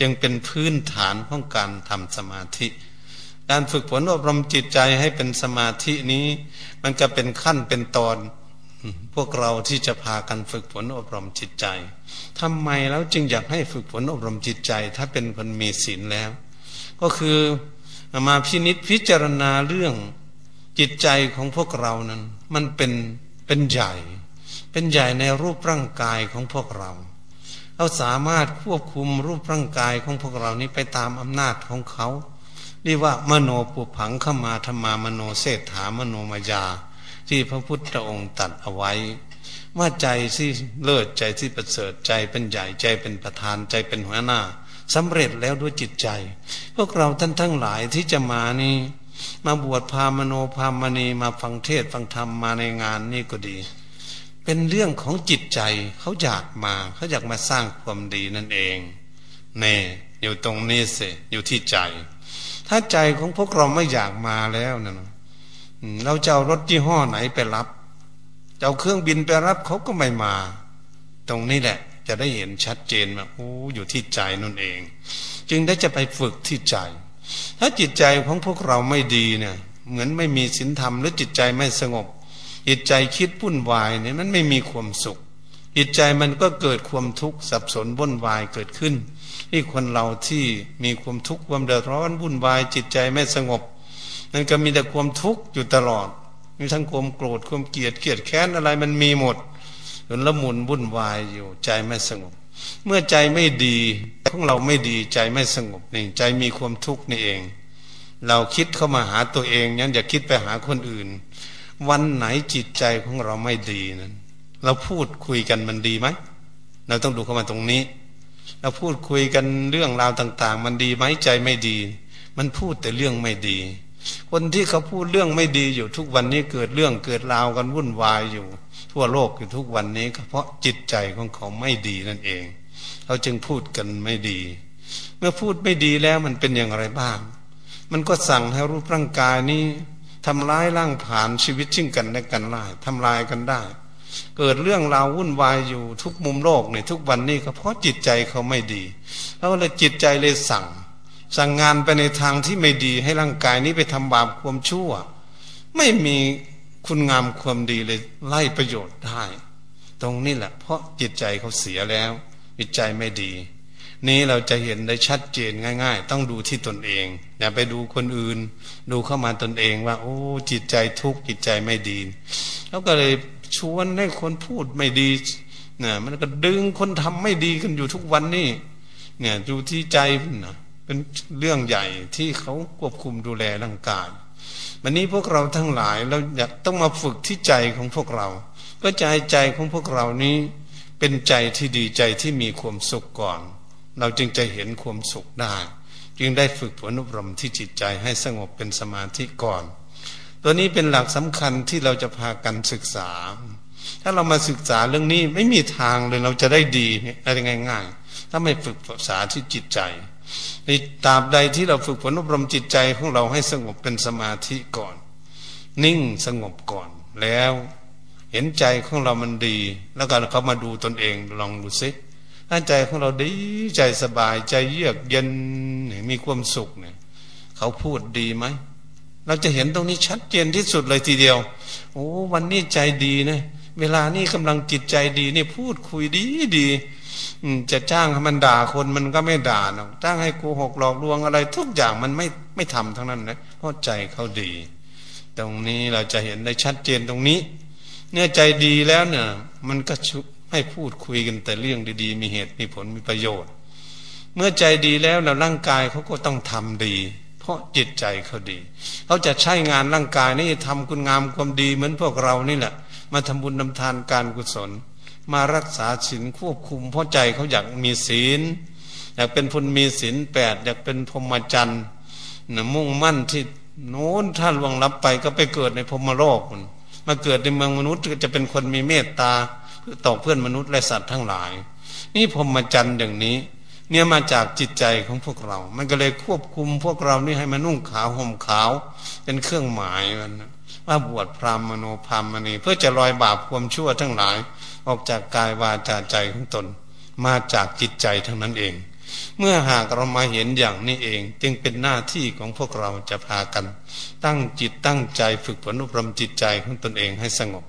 จึงเป็นพื้นฐานของการทำสมาธิ การฝึกฝนอบรมจิตใจให้เป็นสมาธินี้ มันก็เป็นขั้นเป็นตอน พวกเราที่จะพากันฝึกฝนอบรมจิตใจทำไมแล้วจึงอยากให้ฝึกฝนอบรมจิตใจ ถ้าเป็นคนมีศีลแล้ว ก็คือมาพินิษพิจารณาเรื่องจิตใจของพวกเรานั้น มันเป็นเป็นใหญ่ เป็นใหญ่ในรูปร่างกายของพวกเรา เราสามารถควบคุมรูปร่างกายของพวกเรานี้ไปตามอำนาจของเขาเรียกว่ามโนปุผังขมาธรรมามโนเศรษฐามโนมายา ที่พระพุทธองค์ตัดเอาไว้ ว่าใจที่เลิศใจที่ประเสริฐใจเป็นใหญ่ใจเป็นประธานใจเป็นหัวหน้าสำเร็จแล้วด้วยจิตใจ พวกเราท่านทั้งหลายที่จะมานี่มาบวชพามโนพามณีมาฟังเทศฟังธรรมมาในงานนี่ก็ดี เป็นเรื่องของจิตใจเขาอยากมาเขาอยากมาสร้างความดีนั่นเองเน่อยู่ตรงนี้สิอยู่ที่ใจ ถ้าใจของพวกเราไม่อยากมาแล้วนะเราจะเอารถยี่ห้อไหนไปรับจะเอาเครื่องบินไปรับเขาก็ไม่มา ตรงนี้แหละ จะได้เห็นชัดเจนว่าโอ้อยู่ที่ใจนั่นเอง จึงได้จะไปฝึกที่ใจ ถ้าจิตใจของพวกเราไม่ดีเนี่ย เหมือนไม่มีศีลธรรมหรือจิตใจไม่สงบ จิตใจคิดปุ่นวายเนี่ยมันไม่มีความสุขจิตใจมันก็เกิดความทุกข์สับสนวุ่นวายเกิดขึ้นที่คนเราที่มีความทุกข์ความเดือดร้อนวุ่นวาย จิตใจไม่สงบ นั่นก็มีแต่ความทุกข์อยู่ตลอด มีทั้งความโกรธความเกลียดเกลียดแค้นอะไรมันมีหมดจนละมุนวุ่นวายอยู่ ใจไม่สงบ เมื่อใจไม่ดีของเราไม่ดีใจไม่สงบนี่ใจมีความทุกข์นี่เอง เราคิดเข้ามาหาตัวเองยันอย่าคิดไปหาคนอื่น วันไหนจิตใจของเราไม่ดีนั้น เราพูดคุยกันมันดีไหม เราต้องดูเข้ามาตรงนี้ เราพูดคุยกันเรื่องราวต่าง ๆ มันดีไหมใจไม่ดี มันพูดแต่เรื่องไม่ดี คนที่เขาพูดเรื่องไม่ดีอยู่ทุกวันนี้เกิดเรื่องเกิดราวกันวุ่นวายอยู่ ทั่วโลกอยู่ทุกวันนี้ก็เพราะจิตใจของเขาไม่ดีนั่นเองเขาจึงพูดกันไม่ดี เมื่อพูดไม่ดีแล้วมันเป็นอย่างไรบ้าง มันก็สั่งให้รูปร่างกายนี้ ทำร้ายร่างผ่านชีวิตชิ่งกันและกันได้ทำลายกันได้ เกิดเรื่องราววุ่นวายอยู่ทุกมุมโลกในทุกวันนี้ก็เพราะจิตใจเขาไม่ดีแล้วเลยจิตใจเลยสั่ง สั่งงานไปในทางที่ไม่ดีให้ร่างกายนี้ไปทำบาปความชั่ว ไม่มีคุณงามความดีเลยไล่ประโยชน์ได้ ตรงนี้แหละ เพราะจิตใจเขาเสียแล้วจิตใจไม่ดี นี้เราจะเห็นได้ชัดเจนง่าย ๆ ต้องดูที่ตนเอง อย่าไปดูคนอื่น ดูเข้ามาตนเองว่า โอ้ จิตใจทุกข์จิตใจไม่ดีแล้วก็เลยชวนให้คนพูดไม่ดีเนี่ยมันก็ดึงคนทำไม่ดีกันอยู่ทุกวันนี่เนี่ยดูที่ใจนะเป็นเรื่องใหญ่ที่เขาควบคุมดูแลร่างกายวันนี้พวกเราทั้งหลายเราอยากต้องมาฝึกที่ใจของพวกเราเพื่อใจใจของพวกเรานี้เป็นใจที่ดีใจที่มีความสุขก่อน เราจึงจะเห็นความสุขได้ จึงได้ฝึกฝนอบรมที่จิตใจให้สงบเป็นสมาธิก่อน ตัวนี้เป็นหลักสำคัญที่เราจะพากันศึกษา ถ้าเรามาศึกษาเรื่องนี้ไม่มีทางเลยเราจะได้ดีอะไรง่ายๆ ถ้าไม่ฝึกภาษาที่จิตใจในตราบใดที่เราฝึกฝนอบรมจิตใจของเราให้สงบเป็นสมาธิก่อน นิ่งสงบก่อนแล้วเห็นใจของเรามันดี แล้วก็เขามาดูตนเองลองดูซิ ถ้าใจของเราดีใจสบายใจเยือกเย็นมีความสุขเนี่ยเขาพูดดีไหมเราจะเห็นตรงนี้ชัดเจนที่สุดเลยทีเดียว โอ้วันนี้ใจดีนะเวลานี้กำลังจิตใจดีนี่พูดคุยดีดีจะจ้างให้มันด่าคนมันก็ไม่ด่าหรอกจ้างให้โกหกหลอกลวงอะไร ทุกอย่างมันไม่ไม่ทำทั้งนั้นนะเพราะใจเขาดี ตรงนี้เราจะเห็นได้ชัดเจนตรงนี้ เนื้อใจดีแล้วเนี่ย มันก็ช ให้พูดคุยกันแต่เรื่องดี ๆ มีเหตุมีผลมีประโยชน์ เมื่อใจดีแล้วเราร่างกายเขาก็ต้องทำดี เพราะจิตใจเขาดี เขาจะใช้งานร่างกายนี่ทำคุณงามความดีเหมือนพวกเรานี่แหละ มาทำบุญนำทานการกุศล มารักษาศีลควบคุม เพราะใจเขาอยากมีศีล อยากเป็นคนมีศีลแปดอยากเป็นพรหมจรรย์มุ่งมั่นที่โน้นท่านลวงรับไปก็ไปเกิดในพรมโลกมาเกิดในเมืองมนุษย์ก็จะเป็นคนมีเมตตา ต่อเพื่อนมนุษย์และสัตว์ทั้งหลาย นี่พรหมจรรย์อย่างนี้ เนี่ยมาจากจิตใจของพวกเรา มันก็เลยควบคุมพวกเรานี่ให้มานุ่งขาวห่มขาว เป็นเครื่องหมายมันว่าบวชพรามโนพรามณีเพื่อจะลอยบาปความชั่วทั้งหลาย ออกจากกายวาจาใจของตน มาจากจิตใจทั้งนั้นเอง เมื่อหากเรามาเห็นอย่างนี้เอง จึงเป็นหน้าที่ของพวกเราจะพากัน ตั้งจิตตั้งใจฝึกฝนอบรมจิตใจของตนเองให้สงบ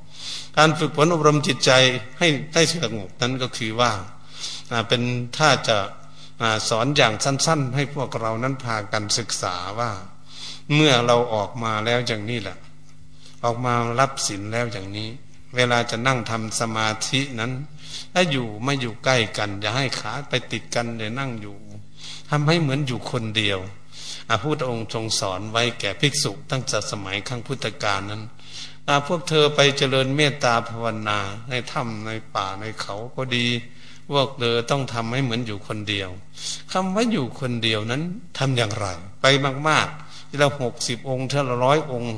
การฝึกฝนอบรมจิตใจให้ได้สงบนั้นก็คือว่าเป็นถ้าจะสอนอย่างสั้น ๆ ให้พวกเรานั้นพากันศึกษาว่า เมื่อเราออกมาแล้วอย่างนี้แหละ ออกมารับศีลแล้วอย่างนี้ เวลาจะนั่งทำสมาธินั้น ถ้าอยู่ไม่อยู่ใกล้กัน อย่าให้ขาไปติดกันเดี๋ยนั่งอยู่ทำให้เหมือนอยู่คนเดียวอาพุทธองค์ทรงสอนไว้แก่ภิกษุตั้งแต่สมัยขั้งพุทธกาลนั้น พวกเธอไปเจริญเมตตาภาวนาในถ้ำในป่าในเขาก็ดีพวกเธอต้องทำให้เหมือนอยู่คนเดียวคำว่าอยู่คนเดียวนั้นทำอย่างไร ไปมากๆที่เราหกสิบองค์เท่าร้อยองค์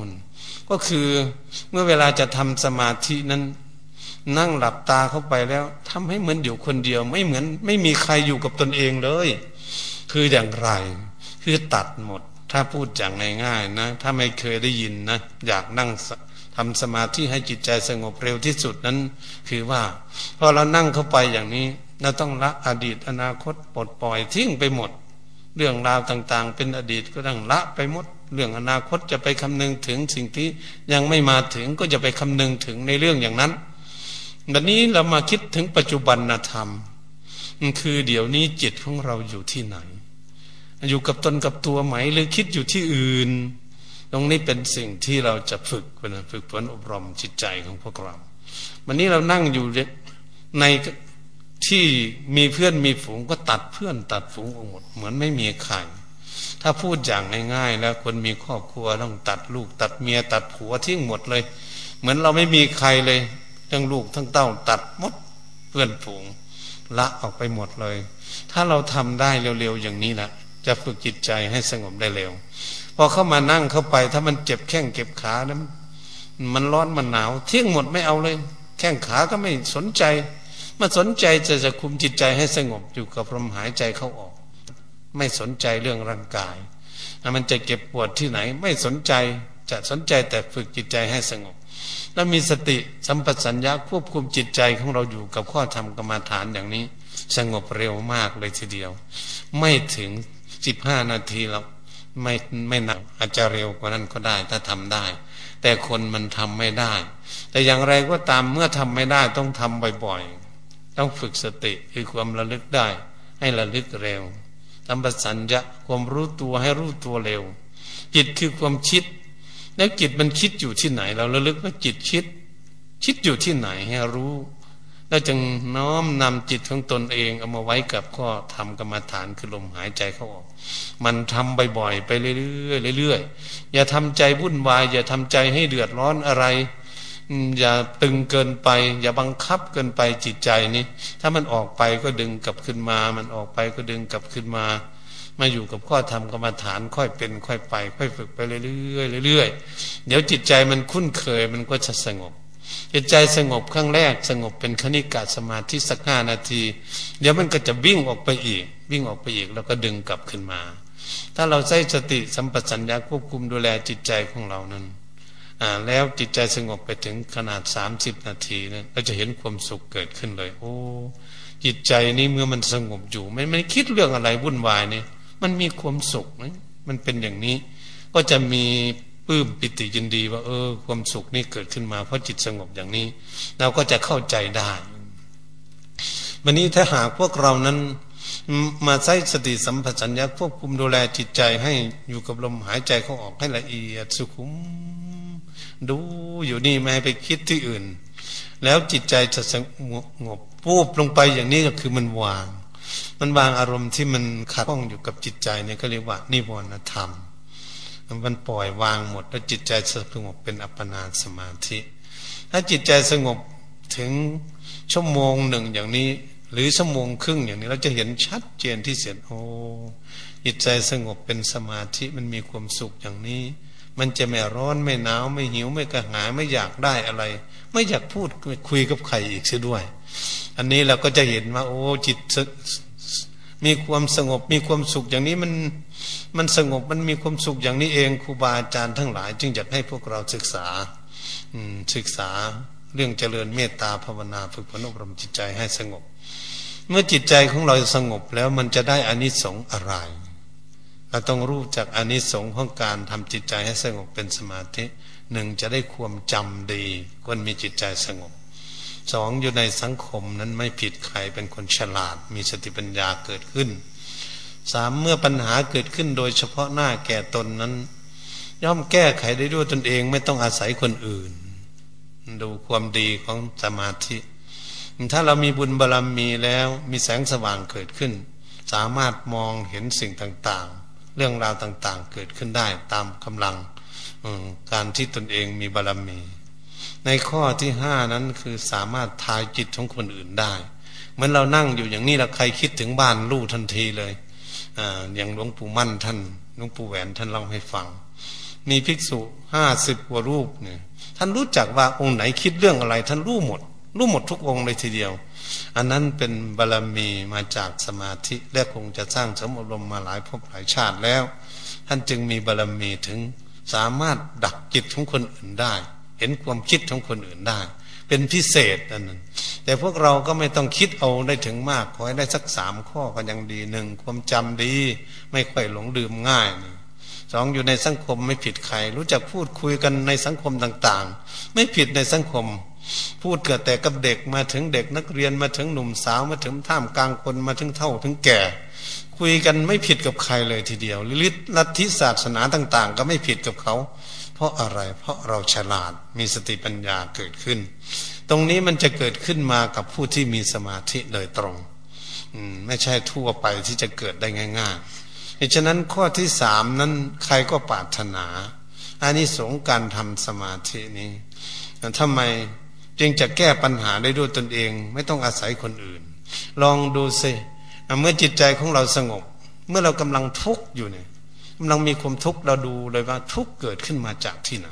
ก็คือเมื่อเวลาจะทำสมาธินั้น นั่งหลับตาเข้าไปแล้วทำให้เหมือนอยู่คนเดียว ไม่เหมือนไม่มีใครอยู่กับตนเองเลย คืออย่างไร คือตัดหมด ถ้าพูดอย่างง่ายๆนะ ถ้าไม่เคยได้ยินนะ อยากนั่ง ทำสมาธิให้จิตใจสงบเร็วที่สุดนั้น คือว่าพอเรานั่งเข้าไปอย่างนี้เราต้องละอดีตอนาคตปลดปล่อยทิ้งไปหมด เรื่องราวต่างๆ เป็นอดีตก็ต้องละไปหมด เรื่องอนาคตจะไปคำนึงถึงสิ่งที่ยังไม่มาถึงก็จะไปคำนึงถึงในเรื่องอย่างนั้นวันนี้เรามาคิดถึงปัจจุบันธรรม คือเดี๋ยวนี้จิตของเราอยู่ที่ไหน อยู่กับตนกับตัวไหมหรือคิดอยู่ที่อื่น ตรงนี้เป็นสิ่งที่เราจะฝึกนฝึกฝนอบรมจิตใจของพวกเรา วันนี้เรานั่งอยู่ในที่มีเพื่อนมีฝูงก็ตัดเพื่อนตัดฝูงออกหมด เหมือนไม่มีใครถ้าพูดอย่างง่ายๆแล้วคนมีครอบครัวต้องตัดลูก ตัดเมียตัดผัวทิ้งหมดเลย เหมือนเราไม่มีใครเลย ทั้งลูกทั้งเต้าตัดหมดเพื่อนฝูง ละออกไปหมดเลย ถ้าเราทำได้เร็วๆอย่างนี้นะจะฝึกจิตใจให้สงบได้เร็ว พอเข้ามานั่งเข้าไป ถ้ามันเจ็บแข้งเก็บขานะมันร้อนมันหนาวเที่ยงหมดไม่เอาเลย แข้งขาก็ไม่สนใจมาสนใจจะจะคุมจิตใจให้สงบอยู่กับลมหายใจเข้าออก ไม่สนใจเรื่องร่างกายมันจะเก็บปวดที่ไหน ไม่สนใจจะสนใจแต่ฝึกจิตใจให้สงบ แล้วมีสติสัมปชัญญะควบคุมจิตใจของเราอยู่กับข้อธรรมกรรมาฐานอย่างนี้ สงบเร็วมากเลยทีเดียว ไม่ถึงสิบห้านาทีเรา ไม่ไม่หนักอาจจะเร็วกว่านั้นก็ได้ถ้าทำได้ แต่คนมันทำไม่ได้ แต่อย่างไรก็ตามเมื่อทำไม่ได้ต้องทำบ่อยๆ ต้องฝึกสติคือความระลึกได้ ให้ระลึกเร็วสัมปชัญญะความรู้ตัวให้รู้ตัวเร็ว จิตคือความคิด แล้วจิตมันคิดอยู่ที่ไหน เราระลึกว่าจิตคิด คิดอยู่ที่ไหนให้รู้ แล้วจึงน้อมนำจิตของตนเองเอามาไว้กับข้อทำกรรมฐานคือลมหายใจเข้าออก มันทำบ่อยๆไปเรื่อยๆเรื่อยๆอย่าทำใจวุ่นวาย อย่าทำใจให้เดือดร้อนอะไร อย่าตึงเกินไป อย่าบังคับเกินไปจิตใจนี้ ถ้ามันออกไปก็ดึงกลับขึ้นมา มันออกไปก็ดึงกลับขึ้นมา มาอยู่กับข้อธรรมกรรมฐานค่อยเป็น ค่อยไป ค่อยฝึกไปเรื่อยๆเรื่อยๆเดี๋ยวจิตใจมันคุ้นเคยมันก็จะสงบ จิตใจสงบครั้งแรก สงบเป็นคณิกาสมาธิสักห้านาที เดี๋ยวมันก็จะวิ่งออกไปอีก วิ่งออกไปอีกแล้วก็ดึงกลับขึ้นมา ถ้าเราใช้สติสัมปชัญญะควบคุมดูแลจิตใจของเรานั้นอ่าแล้วจิตใจสงบไปถึงขนาดสามสิบนาทีนะเราจะเห็นความสุขเกิดขึ้นเลย โอ้จิตใจนี้เมื่อมันสงบอยู่ไม่ไม่คิดเรื่องอะไรวุ่นวายเนี่ยมันมีความสุขนะมันเป็นอย่างนี้ ก็จะมี ปลื้มปิติยินดีว่า เออ ความสุขนี่เกิดขึ้นมา เพราะจิตสงบอย่างนี้ เราก็จะเข้าใจได้ วันนี้ถ้าหากพวกเรานั้นมาใช้สติสัมปชัญญะควบคุมดูแลจิตใจให้อยู่กับลมหายใจเขาออกให้ละเอียดสุขุม ดูอยู่นี่ไม่ให้ไปคิดที่อื่น แล้วจิตใจจะสงบปูบลงไปอย่างนี้ก็คือมันวาง มันวางอารมณ์ที่มันขัดข้องอยู่กับจิตใจเนี่ยก็เรียกว่านิวรณธรรม มันปล่อยวางหมด แล้วจิตใจสงบเป็นอัปปนาสมาธิ ถ้าจิตใจสงบถึงชั่วโมงหนึ่งอย่างนี้ หรือชั่วโมงครึ่งอย่างนี้เราจะเห็นชัดเจนที่เสียโอ้จิตใจสงบเป็นสมาธิมันมีความสุขอย่างนี้ มันจะไม่ร้อนไม่หนาวไม่หิวไม่กระหายไม่อยากได้อะไร ไม่อยากพูดคุยกับใครอีกเสียด้วย อันนี้เราก็จะเห็นว่า โอ้จิตมีความสงบมีความสุขอย่างนี้มัน มันสงบมันมีความสุขอย่างนี้เองครูบาอาจารย์ทั้งหลาย จึงอยากให้พวกเราศึกษาศึกษาเรื่องเจริญเมตตาภาวนาฝึกฝนอบรมจิตใจให้สงบ เมื่อจิตใจของเราสงบแล้วมันจะได้อานิสงส์อะไร เราต้องรู้จากอานิสงส์ของการทำจิตใจให้สงบเป็นสมาธิหนึ่งจะได้ความจำดีคนมีจิตใจสงบสองอยู่ในสังคมนั้นไม่ผิดใครเป็นคนฉลาด มีสติปัญญาเกิดขึ้น สามเมื่อปัญหาเกิดขึ้นโดยเฉพาะหน้าแก่ตนนั้น ย่อมแก้ไขได้ด้วยตนเองไม่ต้องอาศัยคนอื่น ดูความดีของสมาธิ ถ้าเรามีบุญบารรมีแล้วมีแสงสว่างเกิดขึ้น สามารถมองเห็นสิ่งต่างๆ เรื่องราวต่างๆ เกิดขึ้นได้ตามกำลังการที่ตนเองมีบารรมี ในข้อที่ห้านั้นคือสามารถทายจิตของคนอื่นได้เหมือนเรานั่งอยู่อย่างนี้เราใครคิดถึงบ้านลู่ทันทีเลย อย่างหลวงปู่มั่นท่านหลวงปู่แหวนท่านเล่าให้ฟัง มีภิกษุห้าสิบกว่ารูปเนี่ยท่านรู้จักว่าองค์ไหนคิดเรื่องอะไร ท่านรู้หมด รู้หมดทุกองค์เลยทีเดียว อันนั้นเป็นบารรมีมาจากสมาธิและคงจะสร้างสมอบรมมาหลายภพหลายชาติแล้ว ท่านจึงมีบารรมีถึงสามารถดักจิตของคนอื่นได้ เห็นความคิดของคนอื่นได้ เป็นพิเศษอันนั้นแต่พวกเราก็ไม่ต้องคิดเอาได้ถึงมาก ขอให้ได้สักสามข้อก็ยังดีหนึ่งความจำดี ไม่ค่อยหลงลืมง่ายสองอยู่ในสังคมไม่ผิดใคร รู้จักพูดคุยกันในสังคมต่าง ๆ ไม่ผิดในสังคม พูดเกิดแต่กับเด็กมาถึงเด็กนักเรียนมาถึงหนุ่มสาวมาถึงท่ามกลางคนมาถึงเท่าถึงแก่ คุยกันไม่ผิดกับใครเลยทีเดียวลิลัทธิศาสนาต่าง ๆ ก็ไม่ผิดกับเขา เพราะอะไร เพราะเราฉลาดมีสติปัญญาเกิดขึ้น ตรงนี้มันจะเกิดขึ้นมากับผู้ที่มีสมาธิโดยตรงไม่ใช่ทั่วไปที่จะเกิดได้ง่ายๆดังนั้นข้อที่สามนั้นใครก็ปรารถนาอันนี้สงการทำสมาธินี้ทำไมจึงจะแก้ปัญหาได้ด้วยตนเอง ไม่ต้องอาศัยคนอื่น ลองดูสิเมื่อจิตใจของเราสงบ เมื่อเรากำลังทุกข์อยู่เนี่ย กำลังมีความทุกข์เราดูเลยว่าทุกข์เกิดขึ้นมาจากที่ไหน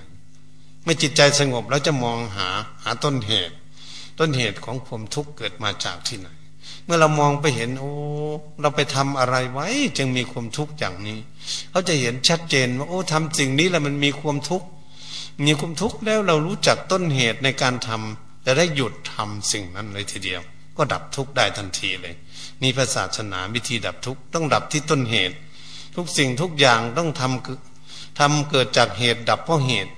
เมื่อจิตใจสงบแล้วจะมองหาหาต้นเหตุ ต้นเหตุของความทุกข์เกิดมาจากที่ไหน เมื่อเรามองไปเห็นโอ้เราไปทำอะไรไว้ จึงมีความทุกข์อย่างนี้เขาจะเห็นชัดเจนว่าโอ้ทำสิ่งนี้แล้วมันมีความทุกข์มีความทุกข์แล้วเรารู้จักต้นเหตุในการทำจะได้หยุดทำสิ่งนั้นเลยทีเดียว ก็ดับทุกข์ได้ทันทีเลย นี่พระศาสนาวิธีดับทุกข์ต้องดับที่ต้นเหตุ ทุกสิ่งทุกอย่างต้องทำคือทำเกิดจากเหตุดับเพราะเหตุ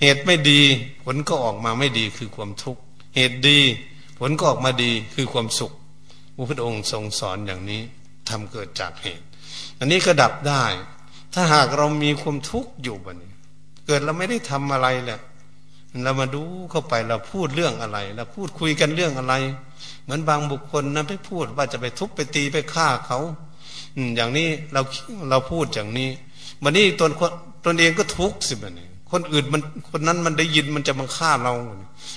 เหตุไม่ดีผลก็ออกมาไม่ดีคือความทุกข์ เหตุดี ผลก็ออกมาดีคือความสุขพระพุทธองค์ทรงสอนอย่างนี้ทำเกิดจากเหตุ อันนี้ก็ดับได้ ถ้าหากเรามีความทุกข์อยู่บนนี้ เกิดเราไม่ได้ทำอะไรแหละเรามาดูเข้าไปเราพูดเรื่องอะไรเราพูดคุยกันเรื่องอะไร เหมือนบางบุคคลนะไปพูดว่าจะไปทุบไปตีไปฆ่าเขา อย่างนี้เราเราพูดอย่างนี้วันนี้ตนตนเองก็ทุกข์สิบันนี้คนอื่นมันคนนั้นมันได้ยินมันจะมาฆ่าเรา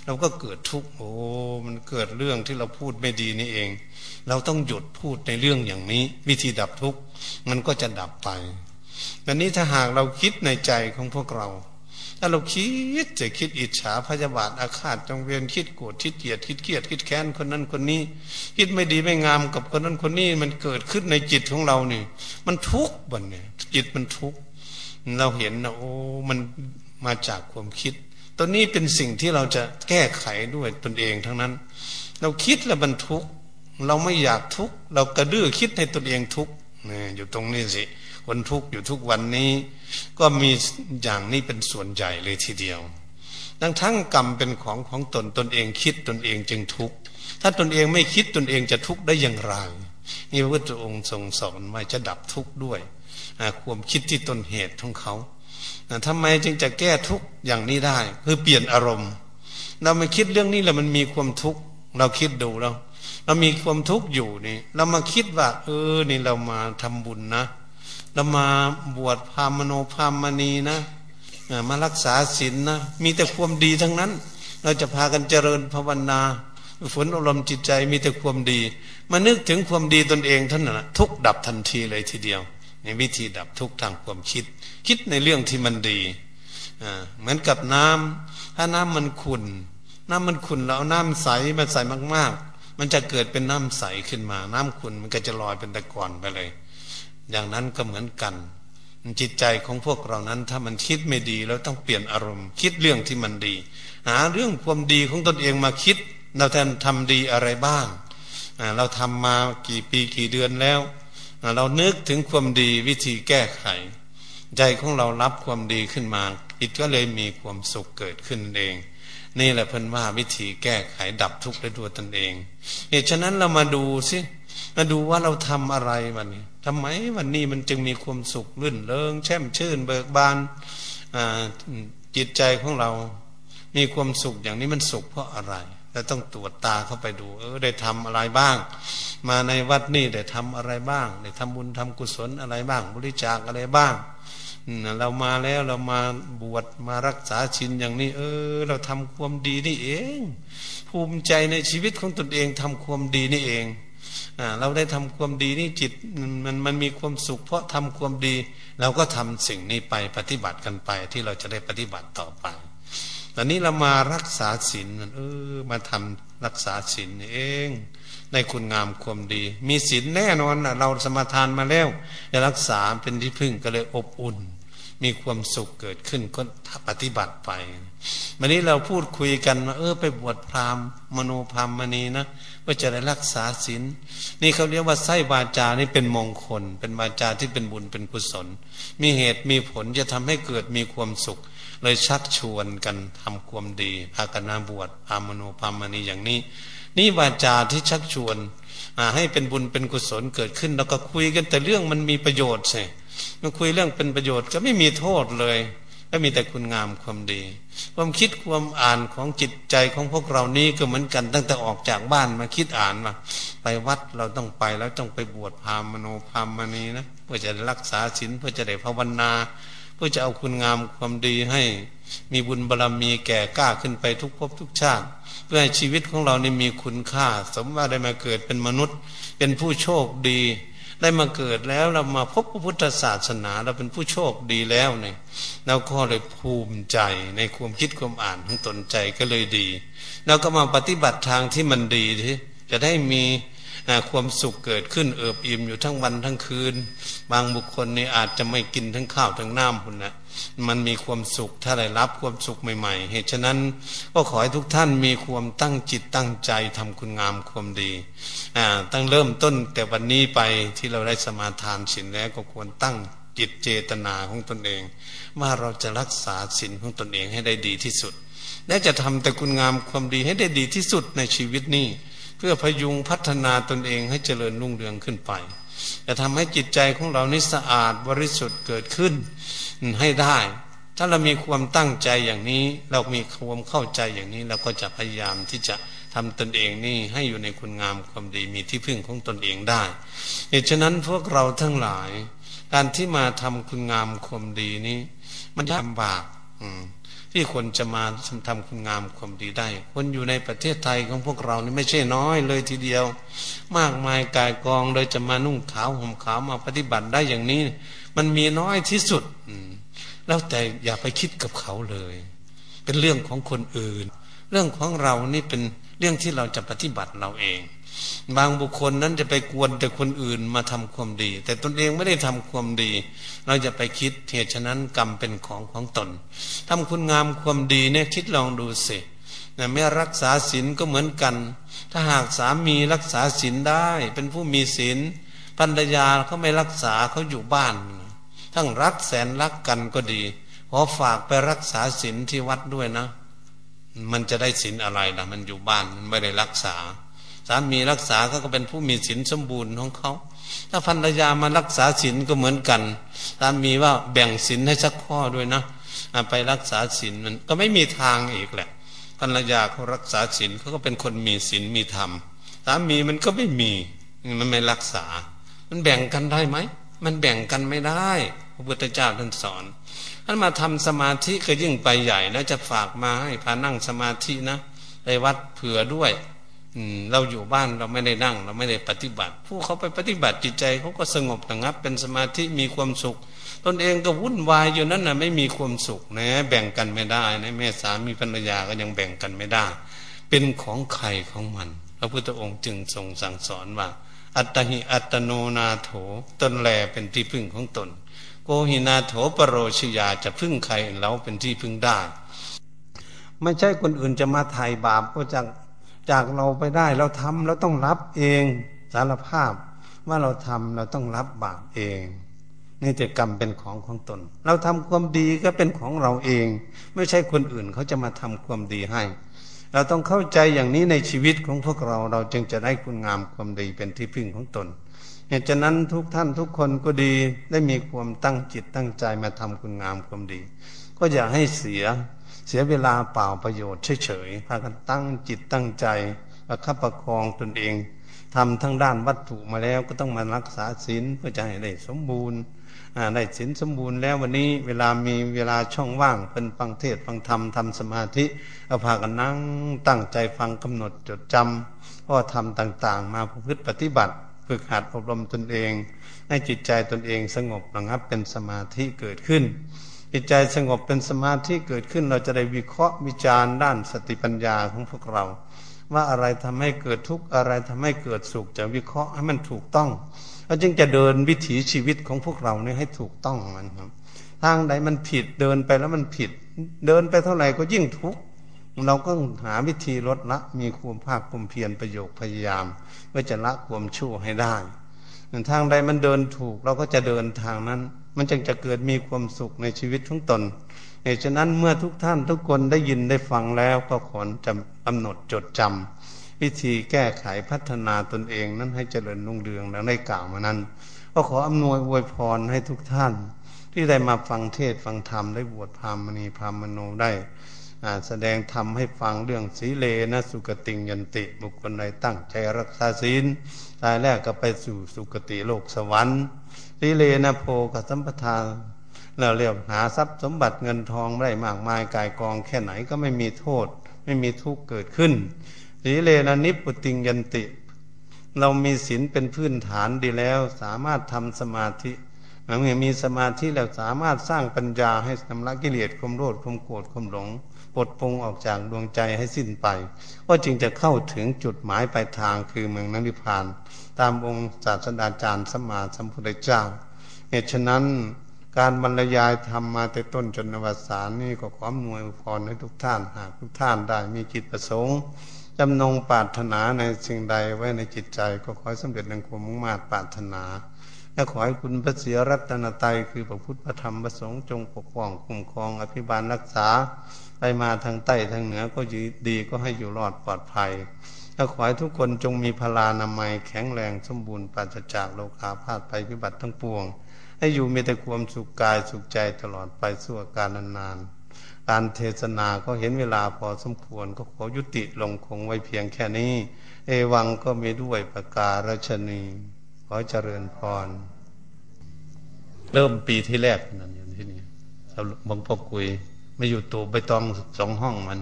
เราก็เกิดทุกข์โอ้มันเกิดเรื่องที่เราพูดไม่ดีนี่เอง เราต้องหยุดพูดในเรื่องอย่างนี้ วิธีดับทุกข์มันก็จะดับไปอันนี้ถ้าหากเราคิดในใจของพวกเรา ถ้าเราคิดจะคิดอิจฉาพยาบาทอาฆาตจงเวียนคิดโกรธคิดเกลียดคิดเกลียดคิดแค้นคนนั้นคนนี้ คิดไม่ดีไม่งามกับคนนั้นคนนี้มันเกิดขึ้นในจิตของเราเนี่ยมันทุกข์บันเนี่ยจิตมันทุกข์เราเห็นนะโอ้มันมาจากความคิดตัวนี้เป็นสิ่งที่เราจะแก้ไขด้วยตนเองทั้งนั้น เราคิดแล้วมันทุกข์เราไม่อยากทุกข์เรากระดื้อคิดให้ตนเองทุกข์นี่อยู่ตรงนี้สิ คนทุกข์อยู่ทุกวันนี้ ก็มีอย่างนี้เป็นส่วนใหญ่เลยทีเดียว ดังทั้งกรรมเป็นของของตนตนเองคิดตนเองจึงทุกข์ถ้าตนเองไม่คิดตนเองจะทุกข์ได้อย่างไรนี่พระพุทธองค์ทรงสอนว่าจะดับทุกข์ด้วยความคิดที่ต้นเหตุของเขาทำไมจึงจะแก้ทุกข์อย่างนี้ได้ คือเปลี่ยนอารมณ์ เราไม่คิดเรื่องนี้แล้วมันมีความทุกข์เราคิดดูแล้วเรามีความทุกข์อยู่นี่ เรามาคิดว่า เออนี่เรามาทำบุญนะามาบวชพามโนพามณีนะมารักษาศีลนนะมีแต่ความดีทั้งนั้น เราจะพากันเจริญภาวนาฝนอารมณ์จิตใจมีแต่ความดี มานึกถึงความดีตนเองท่านนะทุกดับทันทีเลยทีเดียว ในวิธีดับทุกทางความคิด คิดในเรื่องที่มันดีเหมือนกับน้ำถ้าน้ำมันขุ่นน้ำมันขุ่นเราเอาน้ำใสมาใส่มาก ๆ มันจะเกิดเป็นน้ำใสขึ้นมา น้ำขุ่นมันก็จะลอยเป็นตะกอนไปเลย อย่างนั้นก็เหมือนกัน จิตใจของพวกเรานั้นถ้ามันคิดไม่ดีเราต้องเปลี่ยนอารมณ์ คิดเรื่องที่มันดี หาเรื่องความดีของตนเองมาคิด เราแทนทำดีอะไรบ้าง เราทำมากี่ปีกี่เดือนแล้ว เรานึกถึงความดีวิธีแก้ไข ใจของเรารับความดีขึ้นมาจิตก็เลยมีความสุขเกิดขึ้นเองนี่แหละเพิ่นว่าวิธีแก้ไขดับทุกข์ได้ด้วยตนเอง เหตุฉะนั้นเรามาดูสิมาดูว่าเราทำอะไรวันนี้ ทำไมวันนี้มันจึงมีความสุขลื่นเริงแช่มชื่น เบิกบานจิตใจของเรา มีความสุขอย่างนี้มันสุขเพราะอะไรเราต้องตรวจตาเข้าไปดู เออ ได้ทำอะไรบ้าง มาในวัดนี่ได้ทำอะไรบ้าง ได้ทำบุญทำกุศลอะไรบ้าง บริจาคอะไรบ้างเรามาแล้วเรามาบวชมารักษาชินอย่างนี้ เออ เราทำความดีนี่เอง ภูมิใจในชีวิตของตนเองทำความดีนี่เอง เราได้ทำความดีนี่จิตมันมันมีความสุข เพราะทำความดี เราก็ทำสิ่งนี้ไปปฏิบัติกันไปที่เราจะได้ปฏิบัติต่อไปตอนนี้เรามารักษาศีลเออมาทำรักษาศีลเองในคุณงามความดี มีศีลแน่นอนเราสมาทานมาแล้วจะรักษาเป็นที่พึ่งก็เลยอบอุ่น มีความสุขเกิดขึ้นก็ปฏิบัติไป วันนี้เราพูดคุยกันว่าเออ ไปบวชพราหมณ์มโนพราหมณีนะว่าจะได้รักษาศีลนี่เขาเรียกว่าไส้วาจานี่เป็นมงคล เป็นวาจาที่เป็นบุญเป็นกุศล มีเหตุมีผลจะทำให้เกิดมีความสุข เลยชักชวนกันทำความดีพากันนาบวชพามโนพรามณีอย่างนี้ นี่วาจาที่ชักชวนให้เป็นบุญเป็นกุศลเกิดขึ้น แล้วก็คุยกันแต่เรื่องมันมีประโยชน์ใช่ มาคุยเรื่องเป็นประโยชน์ก็ไม่มีโทษเลยก็มีแต่คุณงามความดี ความคิดความอ่านของจิตใจของพวกเรานี้ก็เหมือนกันตั้งแต่ออกจากบ้านมาคิดอ่านมาไปวัดเราต้องไปแล้วต้องไปบวชพามโนพามณีนะเพื่อจะรักษาศีลเพื่อจะได้ภาวนาเพื่อจะเอาคุณงามความดีให้มีบุญบารรมีแก่กล้าขึ้นไปทุกภพทุกชาติ เพื่อให้ชีวิตของเรานี่มีคุณค่า สมว่าได้มาเกิดเป็นมนุษย์ เป็นผู้โชคดี ได้มาเกิดแล้วเรามาพบพระพุทธศาสนา เราเป็นผู้โชคดีแล้วเนี่ยเราก็เลยภูมิใจในความคิดความอ่านของตนใจก็เลยดีเราก็มาปฏิบัติทางที่มันดีที่จะได้มี ความสุขเกิดขึ้นเอิบอิ่มอยู่ทั้งวันทั้งคืน บางบุคคลนี่อาจจะไม่กินทั้งข้าวทั้งน้ำคุณนะมันมีความสุขถ้าได้รับความสุขใหม่ ๆ เหตุฉะนั้นก็ขอให้ทุกท่านมีความตั้งจิตตั้งใจทำคุณงามความดีอ่าตั้งเริ่มต้นแต่วันนี้ไปที่เราได้สมาทานศีลแล้วก็ควรตั้งจิตเจตนาของตนเอง ว่าเราจะรักษาศีลของตนเองให้ได้ดีที่สุด และจะทำแต่คุณงามความดีให้ได้ดีที่สุดในชีวิตนี้ เพื่อพยุงพัฒนาตนเองให้เจริญรุ่งเรืองขึ้นไปจะทำให้จิตใจของเรานี้สะอาดบริสุทธิ์เกิดขึ้นให้ได้ ถ้าเรามีความตั้งใจอย่างนี้ เรามีความเข้าใจอย่างนี้เราก็จะพยายามที่จะทำตนเองนี่ให้อยู่ในคุณงามความดีมีที่พึ่งของตนเองได้เหตุฉะนั้นพวกเราทั้งหลาย การที่มาทำคุณงามความดีนี้ มันลำบาก ที่คนจะมาทำคุณงามความดีได้ คนอยู่ในประเทศไทยของพวกเรานี่ไม่ใช่น้อยเลยทีเดียว มากมายกายกองเลยจะมานุ่งขาวห่มขาวมาปฏิบัติได้อย่างนี้ มันมีน้อยที่สุดแล้วแต่อย่าไปคิดกับเขาเลย เป็นเรื่องของคนอื่น เรื่องของเรานี่เป็นเรื่องที่เราจะปฏิบัติเราเอง บางบุคคลนั้นจะไปกวนแต่คนอื่นมาทำความดี แต่ตนเองไม่ได้ทำความดี เราจะไปคิดเหตุฉะนั้นกรรมเป็นของของตนทำคุณงามความดีเนี่ยคิดลองดูสิแม่รักษาศีลก็เหมือนกัน ถ้าหากสามีรักษาศีลได้ เป็นผู้มีศีลภรรยาเขาไม่รักษาเขาอยู่บ้าน ทั้งรักแสนรักกันก็ดีขอฝากไปรักษาศีลที่วัดด้วยนะ มันจะได้ศีลอะไรล่ะ มันอยู่บ้านมันไม่ได้รักษา สามีรักษาก็เป็นผู้มีศีลสมบูรณ์ของเขาถ้าภรรยามารักษาศีลก็เหมือนกันสามีว่าแบ่งศีลให้สักข้อด้วยนะไปรักษาศีลมันก็ไม่มีทางอีกแหละภรรยาเขารักษาศีลเขาก็เป็นคนมีศีลมีธรรมสามีมันก็ไม่มีมันไม่รักษา มันแบ่งกันได้ไหมมันแบ่งกันไม่ได้ พระพุทธเจ้าท่านสอนท่านมาทำสมาธิก็ยิ่งไปใหญ่แล้วจะฝากมาให้พานั่งสมาธินะในวัดเผื่อด้วย เราอยู่บ้านเราไม่ได้นั่ง เราไม่ได้ปฏิบัติ ผู้เขาไปปฏิบัติจิตใจเขาก็สงบระงับ เป็นสมาธิมีความสุข ตนเองก็วุ่นวายอยู่นั้นนะไม่มีความสุขนะ แบ่งกันไม่ได้นะแม่สามีภรรยาก็ยังแบ่งกันไม่ได้ เป็นของใครของมัน พระพุทธองค์จึงทรงสั่งสอนว่า อัตหิอัตโนนาโถตนแลเป็นที่พึ่งของตน โกหินาโถปรโรชยาจะพึ่งใครเราเป็นที่พึ่งได้ ไม่ใช่คนอื่นจะมาไถ่บาปก็จะ จากเราไปได้เราทำเราต้องรับเองสารภาพว่าเราทำเราต้องรับบาปเองนี่แต่กรรมเป็นของของตน เราทำความดีก็เป็นของเราเอง ไม่ใช่คนอื่นเขาจะมาทำความดีให้ เราต้องเข้าใจอย่างนี้ในชีวิตของพวกเราเราจึงจะได้คุณงามความดีเป็นที่พึ่งของตนเหตุฉะนั้นทุกท่านทุกคนก็ดีได้มีความตั้งจิตตั้งใจมาทำคุณงามความดี ก็อย่าให้เสีย เสียเวลาเปล่าประโยชน์เฉยๆพากันตั้งจิตตั้งใจประคับประคองตนเองทำทั้งด้านวัตถุมาแล้วก็ต้องมารักษาศีลเพื่อจะให้ได้สมบูรณ์ได้ศีลสมบูรณ์แล้ววันนี้เวลามีเวลาช่องว่างเป็นฟังเทศฟังธรรมทำสมาธิเอาพากันนั่งตั้งใจฟังกำหนดจดจำพ่อทำต่างๆ มาพฤติปฏิบัติฝึกหัดอบรมตนเอง ให้จิตใจตนเองสงบระงับเป็นสมาธิเกิดขึ้น จิตใจสงบเป็นสมาธิเกิดขึ้นเราจะได้วิเคราะห์วิจารณ์ด้านสติปัญญาของพวกเรา ว่าอะไรทำให้เกิดทุกข์อะไรทำให้เกิดสุขจะวิเคราะห์ให้มันถูกต้องเราจึงจะเดินวิถีชีวิตของพวกเราเนี่ยให้ถูกต้องมันครับ ทางใดมันผิดเดินไปแล้วมันผิด เดินไปเท่าไหร่ก็ยิ่งทุกข์เราก็หาวิธีลดละมีความภาคความเพียรประโยคพยายามเพื่อจะละความชั่วให้ได้ทางใดมันเดินถูกเราก็จะเดินทางนั้น มันจึงจะเกิดมีความสุขในชีวิตของตนเหตุฉะนั้นเมื่อทุกท่านทุกคนได้ยินได้ฟังแล้วก็ขอจำกำหนดจดจำวิธีแก้ไขพัฒนาตนเองนั้นให้เจริญรุ่งเรืองแล้วได้กล่าวมานั้น ก็ขออำนวยอวยพรให้ทุกท่าน ที่ได้มาฟังเทศฟังธรรมได้บวชพามณีพามโนได้แสดงธรรมให้ฟังเรื่องสีเลนะสุกติงยันติ บุคคลใดตั้งใจรักษาศีลตายแรกก็ไปสู่สุกติโลกสวรรค์ สีเลนะโพกสัมปทานเราเรียกหาทรัพย์สมบัติเงินทองไม่ได้มากมายกายกองแค่ไหนก็ไม่มีโทษ ไม่มีทุกข์เกิดขึ้นสีเลนะนิปุติงยันติ เรามีศีลเป็นพื้นฐานดีแล้ว สามารถทำสมาธิเมื่อมีสมาธิแล้วสามารถสร้างปัญญาให้ทำละกิเลสความโลภความโกรธความหลง ลดปรงออกจากดวงใจให้สิ้นไป ก็จึงจะเข้าถึงจุดหมายปลายทางคือเมืองนิพพาน ตามองค์ศาสดาจารย์สมมาสัมพุทธเจ้าเหตุฉะนั้นการบรรยายธรรมมาแต่ต้นจนนวสารนี่ก็ขอมนวยพรให้ทุกท่านหากทุกท่านได้มีจิตประสงค์จำนงปรารถนาในสิ่งใดไว้ในจิตใจ ก็ขอให้สำเร็จในความมุ่งมา่ปรารถนาและขอให้คุณพระเสียรัตนตรัยคือพระพุทธพระธรรมพระสงฆ์จงปกป้องคุ้มครองอภิบาลรักษา ไปมาทางใต้ทางเหนือก็ดีก็ให้อยู่รอดปลอดภัยและขอให้ทุกคนจงมีพลานามัยแข็งแรงสมบูรณ์ปราศจากโรคาพาธไปพิบัติทั้งปวง ให้อยู่มีแต่ความสุขกายสุขใจตลอดไปสู่การนานๆการเทศนาก็เห็นเวลาพอสมควรก็ขอยุติลงคงไว้เพียงแค่นี้ เอวังก็มีด้วยประกาศชนีขอเจริญพร เริ่มปีที่แรกนั่นอยู่ที่นี่บางพ่อคุย ไม่อยู่ตูใบตองสองห้องมัน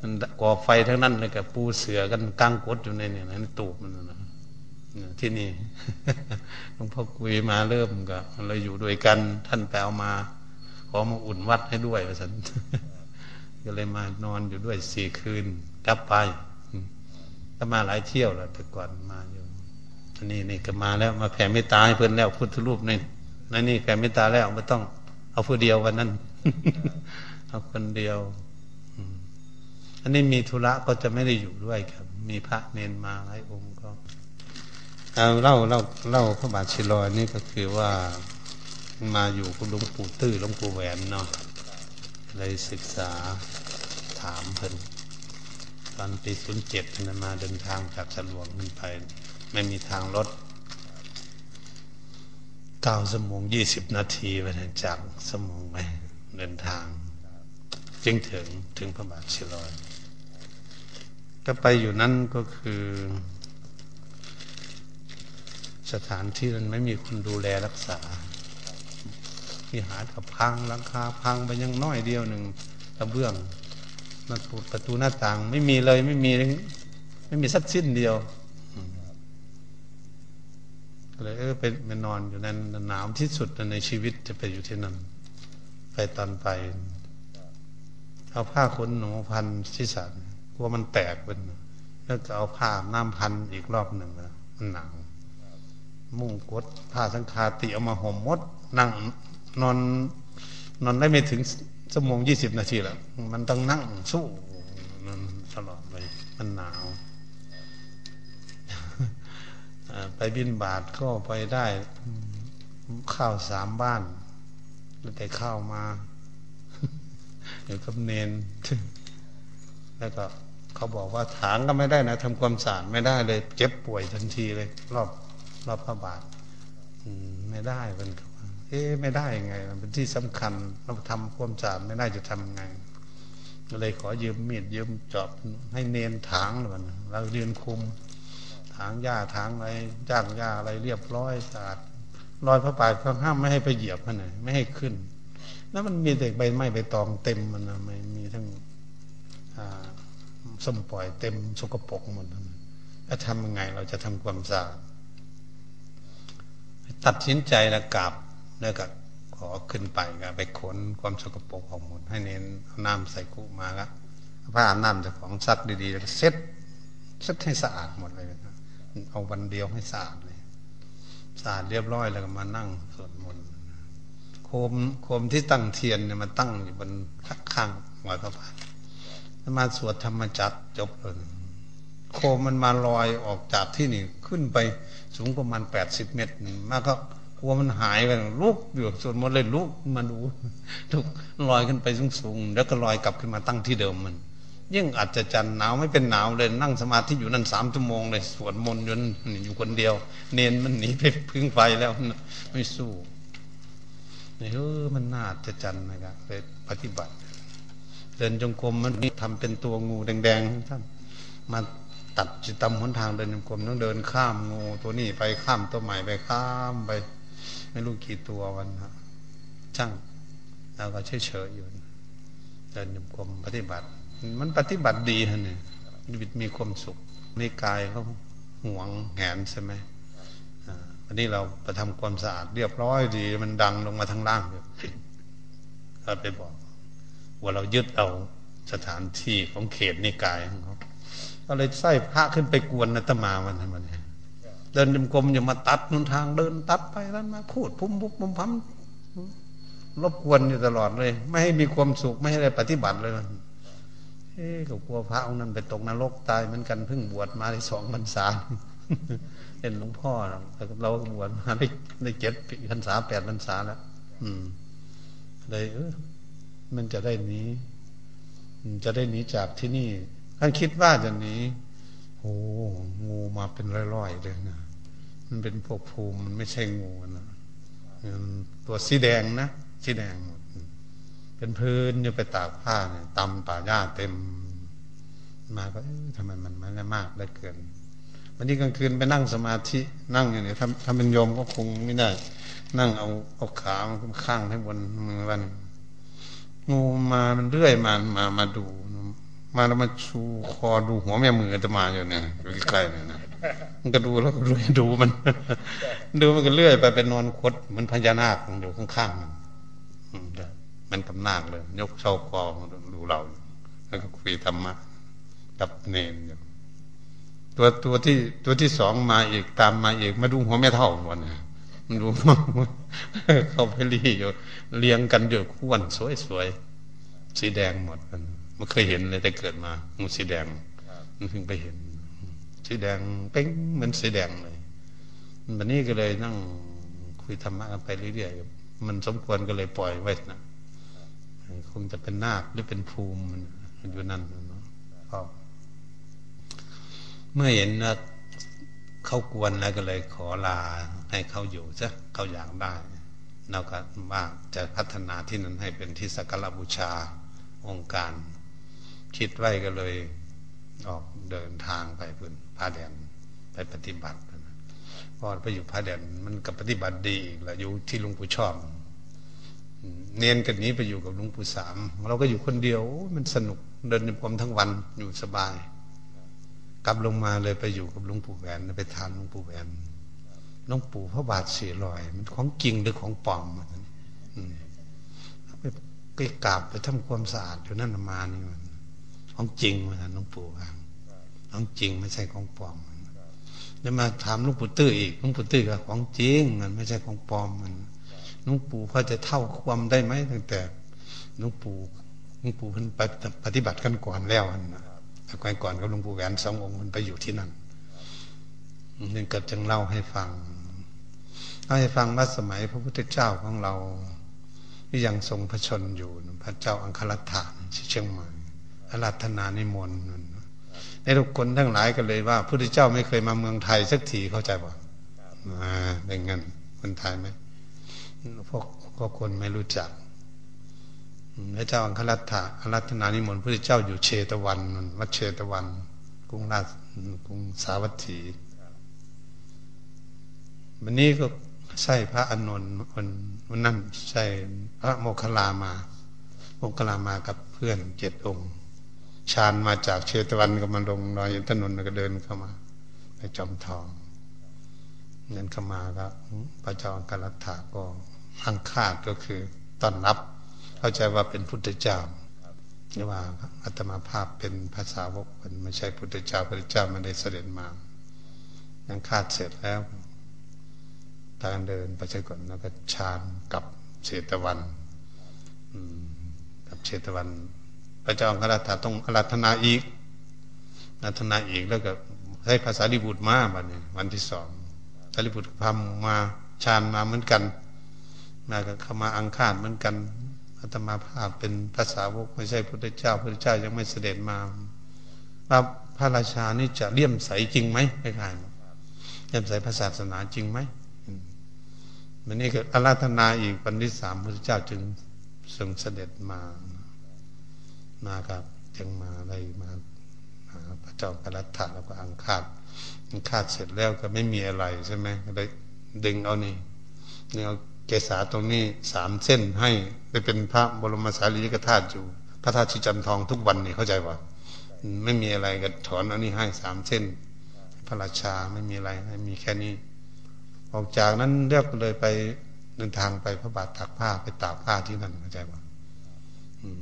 มันก่อไฟทั้งนั้นเลยกับปูเสือกันกางกดอยู่ในเนี่ยในตูบมันนะที่นี่หลวงพ่อคุยมาเริ่มก็เลยอยู่ด้วยกันท่านแปลมา ขอมาอุ่นวัดให้ด้วยสันก็เลยมานอนอยู่ด้วยสี่คืนกลับไปก็มาหลายเที่ยวแล้วแต่ก่อนมาอยู่อันนี้นี่ก็มาแล้ว มาแผ่เมตตาให้เพื่อนแล้วพุทธรูปนี่นั่นนี่แผ่เมตตาแล้วไม่ต้องเอาผู้เดียววันนั้น เอาคนเดียวอันนี้มีธุระก็จะไม่ได้อยู่ด้วยครับ มีพระเนนมาหลายองค์ก็เอาเล่าเล่าเล่าพระบาทชิลอยนี่ก็คือว่ามาอยู่คุณหลวงปู่ตื้อหลวงปู่แหวนเนาะเลยศึกษาถามเพิ่นตอนปีศูนย์เจ็ดนั้นมาเดินทางจากสลวงขึ้นไป ไม่มีทางรถเก้าสมงยี่สิบนาทีไปจากสมงไปเดินทาง จึงถึงถึงพระบาทชิลอยก็ไปอยู่นั้นก็คือ สถานที่นั้นไม่มีคนดูแลรักษาวิหารกับพังหลังคาพังไปยังน้อยเดียวหนึ่งกระเบื้องมันประตูหน้าต่าง ไม่มีเลยไม่มีไม่มีสักสิ้นเดียวเลยเออไปไปนอนอยู่นั้นหนาวที่สุดในชีวิตจะไปอยู่ที่นั่นไปตอนไป เอาผ้าขนหนูพันที่สันกลัวมันแตกเป็นแล้วก็เอาผ้าน้ำพันอีกรอบหนึ่งแล้วมันหนาวมุ่งกดผ้าสังคาติเอามาห่มมด นั่งนอนนอนได้ไม่ถึงชั่วโมงยี่สิบนาทีแล้วมันต้องนั่งสู้มันตลอดเลยมันหนาวไปบินบาทก็ไปได้ข้าวสามบ้านแล้วแต่ข้าวมา อยู่กับเนนแล้วก็เขาบอกว่าถางก็ไม่ได้นะทำความสะอาดไม่ได้เลย เจ็บป่วยทันทีเลย รอบรอบพระบาทไม่ได้เป็นเอ๊ไม่ได้ยังไง มันเป็นที่สำคัญเราทำความสะอาดไม่ได้จะทำไงก็เลยขอยืมมีดยืมจอบให้เนนถางหรือเปล่าเราเรียนคุม ถางหญ้าถางอะไรจ้างหญ้าอะไรเรียบร้อยสะอาดรอยพระบาทเขาห้ามไม่ให้ไปเหยียบมันไหนไม่ให้ขึ้น แล้วมันมีแต่ใบไม้ใบตองเต็มมันนะไม่มีทั้งสมปล่อยเต็มสกปรกหมดแล้วทำยังไงเราจะทำความสะอาดตัดสินใจแล้วกลับแล้วก็ขอขึ้นไปก็ไปขนความสกปรกของหมดให้เน้นเอาน้ำใส่กุมาล้วผ้าอาบน้ำจากของซักดีๆแล้วเซ็ตเซ็ตให้สะอาดหมดเลยเอาวันเดียวให้สะอาดเลยสะอาดเรียบร้อยแล้วก็มานั่งสวดมนต์ มโคมที่ตั้งเทียนเนี่ยมันตั้งอยู่บนข้างหัวพระบาทมาสวดธรรมจักจบเลยโคมมันมาลอยออกจากที่นี่ขึ้นไปสูงประมาณแปดสิบเมตรมาก็กลัวมันหายไปลุกอยู่ส่วนมดเลยลุกมาดูทุกลอยขึ้นไปสูงสูงแล้วก็ลอยกลับขึ้นมาตั้งที่เดิมมันยิ่งอาจจะจันหนาวไม่เป็นหนาวเลยนั่งสมาธิอยู่นั่นสามชั่วโมงเลยสวดมนต์อยู่อยู่คนเดียว เนนมันหนีไปพึ่งไฟแล้วไม่สู้ เนี่ยเออมันน่าจะจันนะครับไปปฏิบัติ เดินจงกรมมันทำเป็นตัวงูแดงๆท่านมาตัดจิตตำหนทางเดินจงกรมต้องเดินข้ามงูตัวนี้ไปข้ามตัวใหม่ไปข้ามไป ไม่รู้กี่ตัววันนะช่างเราก็เฉยๆอยู่เดินจงกรมปฏิบัติ มันปฏิบัติดีฮะเนี่ยชีวิตมีความสุขในกายเขาห่วงแหนใช่ไหม วันนี้เราไปทำความสะอาดเรียบร้อยดี มันดังลงมาทางล่างเลยเราไปบอก ว่าเรายึดเอาสถานที่ของเขตนิกายของเขาก็เลยใส่พระขึ้นไปกวนนัตมาวันนั้นมันเดินยมกลมอย่ามาตัดนุนทางเดินตัดไปนั้นมาพูดพุ่มบุกพุ่มพัมรบกวนอยู่ตลอดเลย ไม่ให้มีความสุขไม่ให้ได้ปฏิบัติเลยเอ๊ก็กลัวพระองค์นั้นไปตกนรกตายเหมือนกันเพิ่งบวชมาได้สองพรรษา เป็นหลวงพ่อเราบวชมาได้ได้เจ็ดพรรษาแปดพรรษาแล้วอืมเลยเออมันจะได้นี้จะได้หนีจากที่นี่ท่านคิดว่าจะหนีโอ้งูมาเป็นร้อยๆเลยนะมันเป็นพวกภูมิมันไม่ใช่งูนะตัวสีแดงนะสีแดงหมดเป็นพื้นอยู่ไปตากผ้าเนี่ยตำป่าหญ้าเต็ม มาก็ทำไมมันมันมากได้เกิน วันนี้กลางคืนไปนั่งสมาธินั่งอย่างนี้ทำทำเป็นโยมก็คงไม่ได้ นั่งเอาเอาขาข้างให้บนมือวันงูมามันเรื่อยมามามาดู มาแล้วมาชูคอดูหัวแม่มือจะมาอยู่เนี่ยใกล้ๆเนี่ยนะมันก็ดูแล้วก็ดูดูมัน ดูมันก็เลื่อยไปเป็นนอนคดเหมันพญานาคอยู่ข้างๆมันมันกำนาคเลย ยกเช่ากอดูเรา แล้วก็คุยธรรมะกับเนนอยู่ ตัวตัวที่ตัวที่สองมาอีกตามมาอีกมาดูหัวแม่เท่าวันนี้มันดูเขาไปรีอยู่เลี้ยงกันอยู่คู่วันสวยๆสีแดงหมดมันไม่เคยเห็นเลยแต่เกิดมางูสีแดงมันเพิ่งไปเห็น สีแดงเป้งเหมือนสีแดงเลยวันนี้ก็เลยนั่งคุยธรรมะกันไปเรื่อยๆมันสมควรก็เลยปล่อยไว้นะคงจะเป็นนาคหรือเป็นภูมิมันอยู่นั่นเนาะ เมื่อเห็นว่าเขากวนแล้วก็เลยขอลาให้เขาอยู่ซะเขาอยากได้เราก็ว่าจะพัฒนาที่นั้นให้เป็นที่สักการบูชาองค์การ คิดไว้ก็เลยออกเดินทางไปพื้นพาแดนไปปฏิบัติพอไปอยู่พระเด่นมันกับปฏิบัติดีอีกละอยู่ที่หลวงปู่ชอบเนียนกันนี้ไปอยู่กับหลวงปู่สาม เราก็อยู่คนเดียวมันสนุกเดินในพรมทั้งวันอยู่สบาย กลับลงมาเลยไปอยู่กับหลวงปู่แหวนไปทานหลวงปู่แหวนหลวงปู่พระบาทสีลอย มันของจริงหรือของปลอมมันไปไปกราบไปทำความสะอาดอยู่นั่นมานี่มันของจริงมันหลวงปู่ว่าของจริงไม่ใช่ของปลอมมันแล้วมาถามหลวงปู่ตื้ออีกหลวงปู่ตื้อก็ของจริงมันไม่ใช่ของปลอมมันหลวงปู่พอจะเท่าความได้ไหมตั้งแต่หลวงปู่หลวงปู่เพิ่นปฏิบัติกันก่อนแล้วนะ ก่อนก่อนกับหลวงปู่แหวนสององค์มันไปอยู่ที่นั่นนี่เก็จึงเล่าให้ฟังเล่าให้ฟังว่าสมัยพระพุทธเจ้าของเราที่ยังทรงพระชนอยู่ พระเจ้าอังคลัฐานที่เชียงใหม่อาราธนานิมนต์ในทุกคนทั้งหลายก็เลยว่าพระพุทธเจ้าไม่เคยมาเมืองไทยสักทีเข้าใจป่ะอ่าเป็นงั้นคนไทยไหมพวกพวกคนไม่รู้จัก พระเจ้าอังครัตถาอารัตนานิมนต์พระเจ้าอยู่เชตวันวัดเชตวัน กรุงราชกรุงสาวัตถีวันนี้ก็ใช่พระอนนท์วันวันนั้นใช่พระโมคคลามา โมคคลามากับเพื่อนเจ็ดองค์ชานมาจากเชตวันก็มาลงรอยถนนก็เดินเข้ามาไปจอมทองเงินเข้ามาก็พระเจ้าอังครัตถาก็อังคาดก็คือต้อนรับ เข้าใจว่าเป็นพุทธเจ้านี่ว่าอัตมาภาพเป็นภาษาวกมันไม่ใช่พุทธเจ้าพระเจ้ามันได้เสด็จมายังคาดเสร็จแล้วทางเดินไปเช่ก่อนแล้วก็ชานกับเชตวันกับเชตวัน พระเจ้าอังคราถาต้องอารัธนาอีกอารัธนาอีกแล้วก็ให้ภาษาลิบุตรมาบัดนี้วันที่สองสารีบุตรพามาชานมาเหมือนกันมาก็เข้ามาอังคารเหมือนกัน อาตมาภาพเป็นภาษาวกไม่ใช่พระพุทธเจ้าพระพุทธเจ้ายังไม่เสด็จมาว่าพระราชานี่จะเลี่ยมใสจริงไหมไม่ใช่เลี่ยมใสพระศาสนาจริงไหมมันนี่ก็อาราธนาอีกวันที่สามพระเจ้าจึงทรงเสด็จมามาครับจึงมาอะไรมาพระเจ้ากรัตถะแล้วก็อังคาดอังคาดเสร็จแล้วก็ไม่มีอะไรใช่ไหมก็เลยดึงเอานี่นี่เอา กษาตรงนี้สามเส้นให้ไปเป็นพระบรมสารีริกธาตุอยู่ พระธาตุชิจันทองทุกวันนี่เข้าใจว่าไม่มีอะไรก็ถอนอันนี้ให้สามเส้น พระราชาไม่มีอะไรให้มีแค่นี้ ออกจากนั้นเรียกเลยไปเดินทางไปพระบาทตากผ้าไปตากผ้าที่นั่นเข้าใจว่า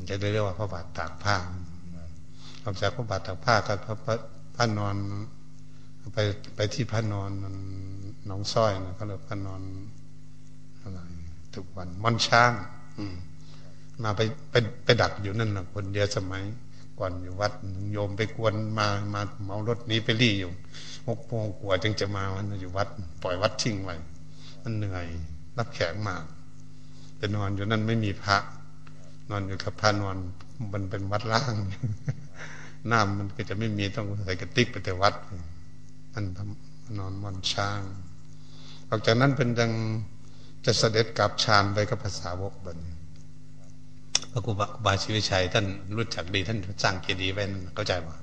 จะได้เรียกว่าพระบาทตากผ้าออกจากพระบาทตากผ้าก็พระพระนอน ไปไปที่พระนอนหนองซ้อยนะเขาเรียกพระนอน ทุกวันมอนช้างมาไปไปไปดักอยู่นั่นนะคนเดียวสมัย ก่อนอยู่วัดโยมไปกวนมามาเมารถนี้ไปรี่อยู่หกโมงกว่าจึงจะมาวันอยู่วัด ปล่อยวัดทิ้งไว้มันเหนื่อย รับแขกมากไปนอนอยู่นั่นไม่มีพระ นอนอยู่กับพระนอนมันเป็นวัดล่างน้ำมันก็จะไม่มีต้องใส่กระติกไปแต่วัดมันนอนมอนช้าง ออกจากนั้นเป็นดัง จะเสด็จกลับฌานไปกับภาษาวกบันพระครูบาชีวิชัย ท่านรู้จักดี ท่านสร้างเจดีย์ไว้นั่นเข้าใจป่ะ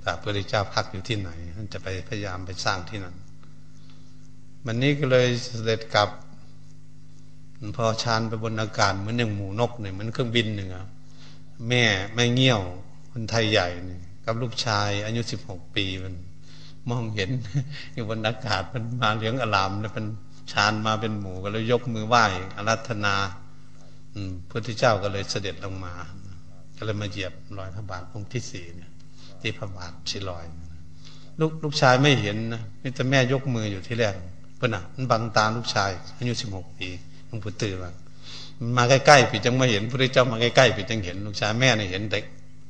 แต่พระเจ้าพักอยู่ที่ไหน ท่านจะไปพยายามไปสร้างที่นั่นวันนี้ก็เลยเสด็จกลับ พอชานไปบนอากาศเหมือนอย่างหมูนกเนี่ยเหมือนเครื่องบินหนึ่งอะแม่แม่เงี้ยวคนไทยใหญ่เนี่ยกับลูกชาย อายุสิบหกปีมัน มองเห็นอยู่บนอากาศมันมาเลี้ยงอลามแล้วเป็น ชานมาเป็นหมู่ก็เลยยกมือไหว้อารัธนาพระพุทธเจ้าก็เลยเสด็จลงมา ก็เลยมาเหยียบรอยพระบาทองค์ที่สี่เนี่ยที่พระบาทชิลอย ลูกลูกชายไม่เห็นนะนี่แต่แม่ยกมืออยู่ที่แรกเพื่อนอะมันบังตาลูกชายอายุสิบหกปีหลวงปู่ตื่นมามาใกล้ๆปีจังไม่เห็นพระพุทธเจ้ามาใกล้ๆปีจังเห็น ลูกชายแม่เนี่ยเห็นแต่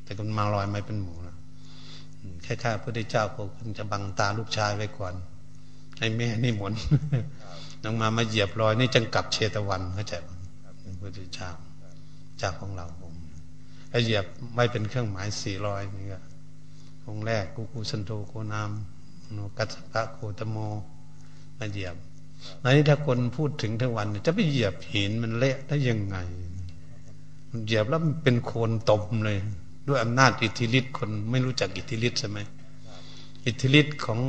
แต่คนมาลอยไม่เป็นหมูนะแค่ๆพระพุทธเจ้าคงจะบังตาลูกชายไว้ก่อนให้แม่นี่หมุน น้องมามาเหยียบรอยนี่จังกับเชตวันเข้าใจไหมพระพุทธเจ้าเจ้าของเราองค์ไอเหยียบไม่เป็นเครื่องหมายสี่รอยนี่ก็องแรกกูกูสันโธโกนามโนกัสปะโคตโมมาเหยียบอันนี้ถ้าคนพูดถึงทั้งวัน จะไปเหยียบหินมันเละได้ยังไง มันเหยียบแล้วมันเป็นโคนตมเลย ด้วยอำนาจอิทธิฤทธิ์คนไม่รู้จักอิทธิฤทธิ์ใช่ไหมอิทธิฤทธิ์ของ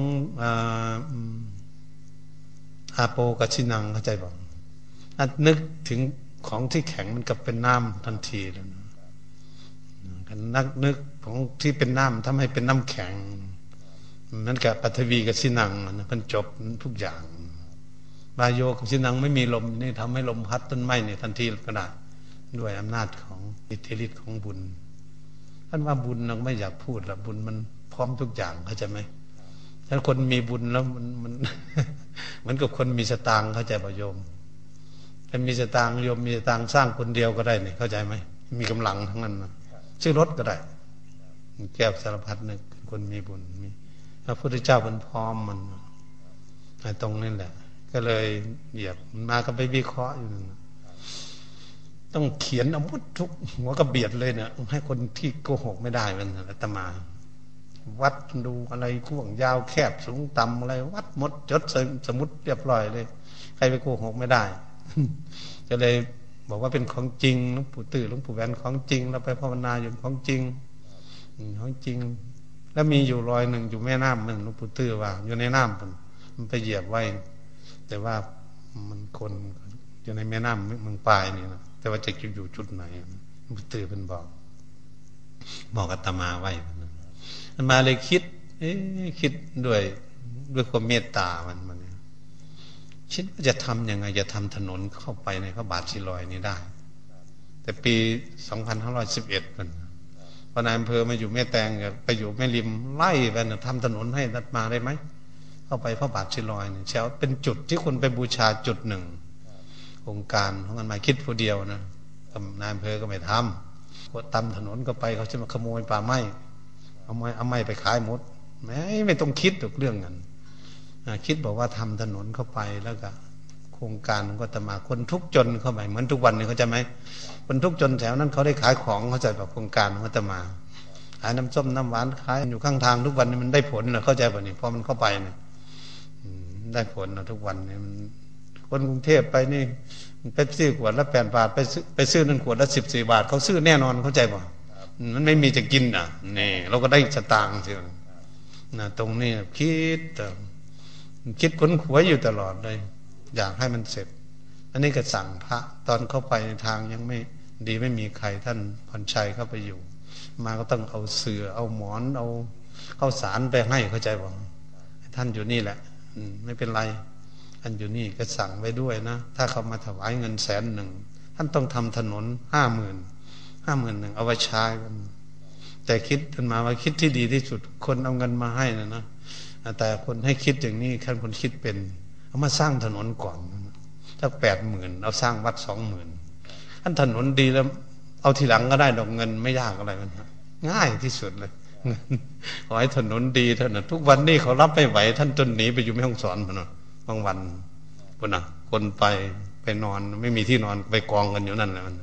อ อาโปกับชินังเข้าใจบอกนึกถึงของที่แข็งมันกับเป็นน้ำทันทีแล้วนะนักนึกของที่เป็นน้ำทำให้เป็นน้ำแข็งนั่นกับปัทวีกับชินังนะมันจบทุกอย่างบายโยกับชินังไม่มีลมนี่ทำให้ลมพัดต้นไม้เนี่ยทันทีก็ได้ด้วยอำนาจของอิทธิฤทธิ์ของบุญท่านว่าบุญเราไม่อยากพูดละบุญมันพร้อมทุกอย่างเข้าใจไหม ถ้าคนมีบุญแล้วมันมันเหมือนกับคนมีสตางค์เข้าใจป่ะโยมถ้ามีสตางค์โยมมีสตางค์สร้างคนเดียวก็ได้เนี่ยเข้าใจไหมมีกำลังทั้งนั้นนะชื่อรถก็ได้ แก้วสารพัดนึกคนมีบุญมีพระพุทธเจ้ามันพร้อมมันไอ้ตรงนี้แหละ ก็เลยเหยียบมาก็ไปวิเคราะห์อยู่นั่นต้องเขียนอาวุธทุกหัวกระเบียดเลยเนี่ยให้คนที่โกหกไม่ได้มันอาตมา วัดดูอะไรข่วงยาวแคบสูงต่ำอะไร วัดหมดจดสมุดเรียบร้อยเลย ใครไปโกหกไม่ได้ก็เลยบอกว่าเป็นของจริงหลวงปู่ตื่นหลวงปู่แวนของจริง เราไปภาวนาอยู่ของจริงของจริง แล้วมีอยู่รอยหนึ่งอยู่แม่น้ำมันหลวงปู่ตื่นว่า อยู่ในน้ำมันมันไปเหยียบไว้ แต่ว่ามันคนอยู่ในแม่น้ำเมืองปลายนี่นะแต่ว่าจะอยู่จุดไหนหลวงปู่ตื่นเป็นบอก บอกอาตมาไว้ มาเลยคิด เอ๊คิดด้วยด้วยความเมตตามันมันคิดว่าจะทํำยังไง จะทำถนนเข้าไปในพระบาทชิลอยนี้ได้ แต่ปี2511มันพอนายอำเภอมาอยู่แม่แตงไปอยู่แม่ริมไล่ไปนะทำถนนให้นัดมาได้ไหมเข้าไปพระบาทชิลอยเนี่ยเช้าเป็นจุดที่คนไปบูชาจุดหนึ่งโครงการของมันมาคิดผู้เดียวนะนายอำเภอก็ไม่ทำก็ตำถนนก็ไปเขาจะมาขโมยป่าไม้ เอาไม้เอาไม้ไปขายหมดไม่ไม่ต้องคิดถูกเรื่องนั้นคิดบอกว่าทำถนนเข้าไปแล้วก็ โครงการก็จะมาคนทุกจนเข้าไปเหมือนทุกวันนี้เขาจะไหมคนทุกจนแถวนั้นเขาได้ขายของเขาใจแบบโครงการเขาจะมาขายน้ำส้มน้ำหวานขายอยู่ข้างทางทุกวันนี้มันได้ผลนะเข้าใจป่ะนี่พอมันเข้าไปเนี่ยได้ผลนะทุกวันนี่มันคนกรุงเทพไปนี่ไปซื้อขวดละแปดบาทไปซื้อไปซื้อนั่นขวดละสิบสี่บาทเขาซื้อแน่นอนเข้าใจป่ะ มันไม่มีจะกินอะนี่เราก็ได้สตางค์สินะตรงนี้คิดคิดค้นขวยอยู่ตลอดเลย อยากให้มันเสร็จ อันนี้ก็สั่งพระ ตอนเข้าไปในทางยังไม่ดีไม่มีใครท่านพรชัยเข้าไปอยู่ มาก็ต้องเอาเสือเอาหมอนเอาเข้าสารไปให้เข้าใจบ่ท่านอยู่นี่แหละไม่เป็นไรท่านอยู่นี่ก็สั่งไว้ด้วยนะ ถ้าเขามาถวายเงินแสนหนึ่ง ท่านต้องทำถนนห้าหมื่น ห้าหมื่นหนึ่งเอาไว้ใช้กันแต่คิดกันมาว่าคิดที่ดีที่สุด คนเอาเงินมาให้นะนะแต่คนให้คิดอย่างนี้ขั้นคนคิดเป็น เอามาสร้างถนนก่อนถ้าแปดหมื่นเอาสร้างวัดสองหมื่นท่านถนนดีแล้ว เอาทีหลังก็ได้ดอกเงินไม่ยากอะไรมันง่ายที่สุดเลยขอให้ถนนดีเท่านั้นทุกวันนี้เขารับไม่ไหว ท่านจนหนีไปอยู่ไม่ห้องสอนพนบางวันพนนะคนไปไปนอน ไม่มีที่นอนไปกองกันอยู่นั่นแหละมัน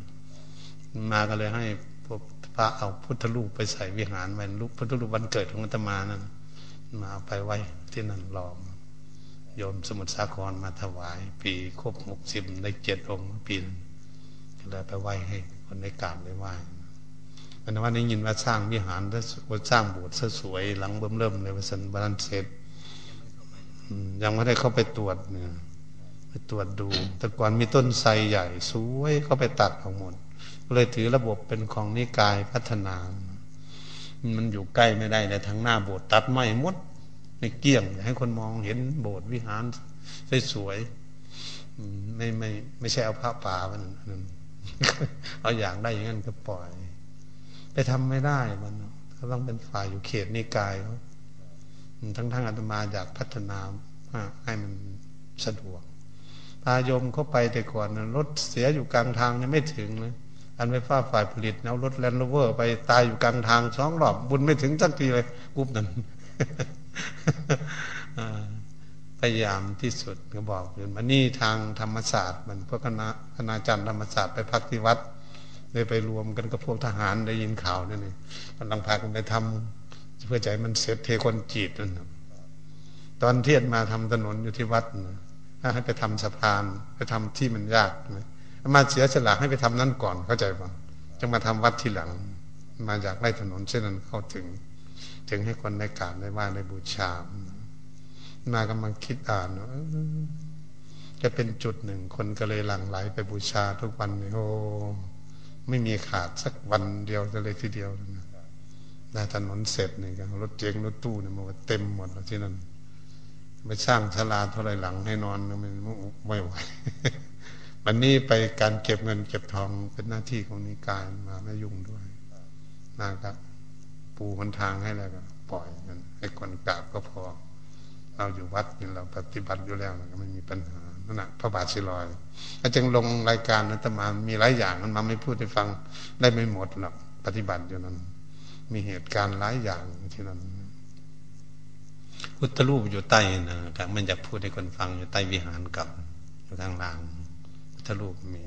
มาก็เลยให้พวกพระเอาพุทธรูปไปใส่วิหารไว้รูปพุทธรูปวันเกิดของอาตมานั่นมาเอาไปไว้ที่นั่นรอมโยมสมุทรสาครมาถวาย ปีครบหกสิบในเจ็ดองค์ปีก็เลยไปไหว้ให้คนในกราบได้ไหว้อันว่าได้ยินว่าสร้างวิหารว่าสร้างโบสถ์สวยหลังเบิ่มเริ่มเลยว่าสันบาลานเสร็จยังไม่ได้เข้าไปตรวจเนี่ยไปตรวจดู แต่ก่อนมีต้นไทรใหญ่ สวยเข้าไปตัดออกหมด เลยถือระบบเป็นของนิกายพัฒนา มันอยู่ใกล้ไม่ได้แต่ทางหน้าโบสถ์ตัดไม้มดในเกี้ยง ให้คนมองเห็นโบสถ์วิหารสวยๆไม่ไม่ไม่ใช่เอาผ้าป่ามันนั้นเอาอย่างได้อย่างนั้นก็ปล่อย ไปทำไม่ได้มันเขาต้องเป็นฝ่ายอยู่เขตนิกายเขาทั้งทั้งอาตมาอยากพัฒนาให้มันสะดวกพายมเข้าไปแต่ก่อนรถเสียอยู่กลางทางนี่ไม่ถึงเลย อันไฟฟ้าฝ่ายผลิตเอารถแลนด์โรเวอร์ไปตายอยู่กลางทางสองรอบ บุญไม่ถึงสักทีเลยกุ๊บนั้นพยายามที่สุดก็บอกอยู่มันนี่ทางธรรมศาสตร์ มันพวกคณะคณาจารย์ธรรมศาสตร์ไปพักที่วัดเลยไปรวมกันกับพวกทหารได้ยินข่าวนั่นเองกำลังพากันไปทำเพื่อใจมันเสร็จเทคนจีดนั่นตอนเทียนมาทำถนนอยู่ที่วัดนะให้ไปทำสะพาน ไปทำที่มันยากนะ มาเสียสละให้ไปทำนั่นก่อนเข้าใจป่ะจะมาทำวัดทีหลัง มาจากไร่ถนนเช่นนั้นเข้าถึง ถึงให้คนได้กราบได้ไหว้ได้บูชา มากำลังคิดอ่านจะเป็นจุดหนึ่งคนก็เลยหลั่งไหลไปบูชาทุกวันนี่โอ้ไม่มีขาดสักวันเดียวเลยทีเดียวนะนะถนนเสร็จนี่กันรถเจ๊งรถตู้เนี่ยมันเต็มหมดแล้วที่นั่นไปสร้างชลาเท่าไรหลังให้นอนมันไม่ไหว วันนี้ไปการเก็บเงินเก็บทองเป็นหน้าที่ของนิกายมาไม่ยุ่งด้วยนะครับ ปูมันทางให้แล้วก็ปล่อยมันให้คนกราบก็พอ เราอยู่วัดนี่เราปฏิบัติอยู่แล้วก็ไม่มีปัญหานั่นแหะพระบาทสิลอยอาจึงลงรายการนัตมามีหลายอย่างมันมาไม่พูดให้ฟังได้ไม่หมดหรอกปฏิบัติอยู่นั้น มีเหตุการณ์หลายอย่างที่นั้นพุทธรูปอยู่ใต้นะครับมันอยากพูดให้คนฟังอยู่ใต้วิหารกับอยู่ทางล่าง ธรูปมี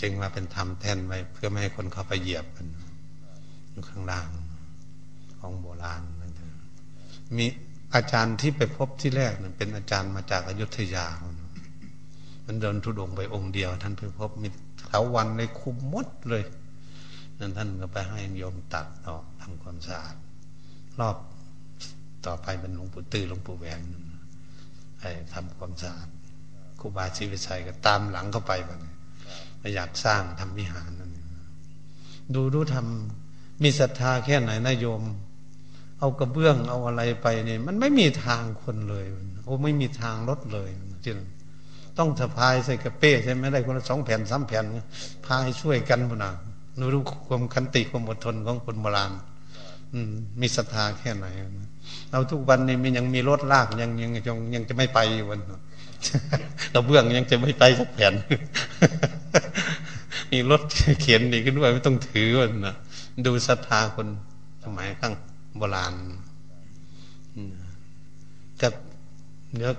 จึงมาเป็นธรรมแท่นไว้ เพื่อไม่ให้คนเข้าไปเหยียบมันอยู่ข้างล่างของโบราณมีอาจารย์ที่ไปพบที่แรกเป็นอาจารย์มาจากอายุทยา มันเดินทุดงไปองค์เดียว ท่านไปพบมีเถาวันในคุมมดเลยนั่นท่านก็ไปให้โยมตัดออกทำความสะอาดรอบต่อไปเป็นหลวงปู่ตื้อหลวงปู่แหวนให้ทำความสะอาด ครูบาชีวิชัยก็ตามหลังเข้าไปไปอยากสร้างทำวิหารนั่นดูดูทำมีศรัทธาแค่ไหนนะโยม เอากระเบื้องเอาอะไรไปเนี่ยมันไม่มีทางคนเลยโอ้ไม่มีทางรถเลยจริงต้องสะพายใส่กระเป้ใช่ไหมได้คนละสองแผ่นสามแผ่นพายช่วยกันพุนะนูรู้ความคันติความอดทนของคนโบราณมีศรัทธาแค่ไหนเราทุกวันนี้มันยังมีรถลากยังยังยังยังจะไม่ไปอยู่วัน กระเบื้องยังจะไม่ไปสักแผ่นมีรถเขียนดีขึ้นด้วยไม่ต้องถือวันนะดูศรัทธาคนสมัยข้างโบราณกับเดี๋ยว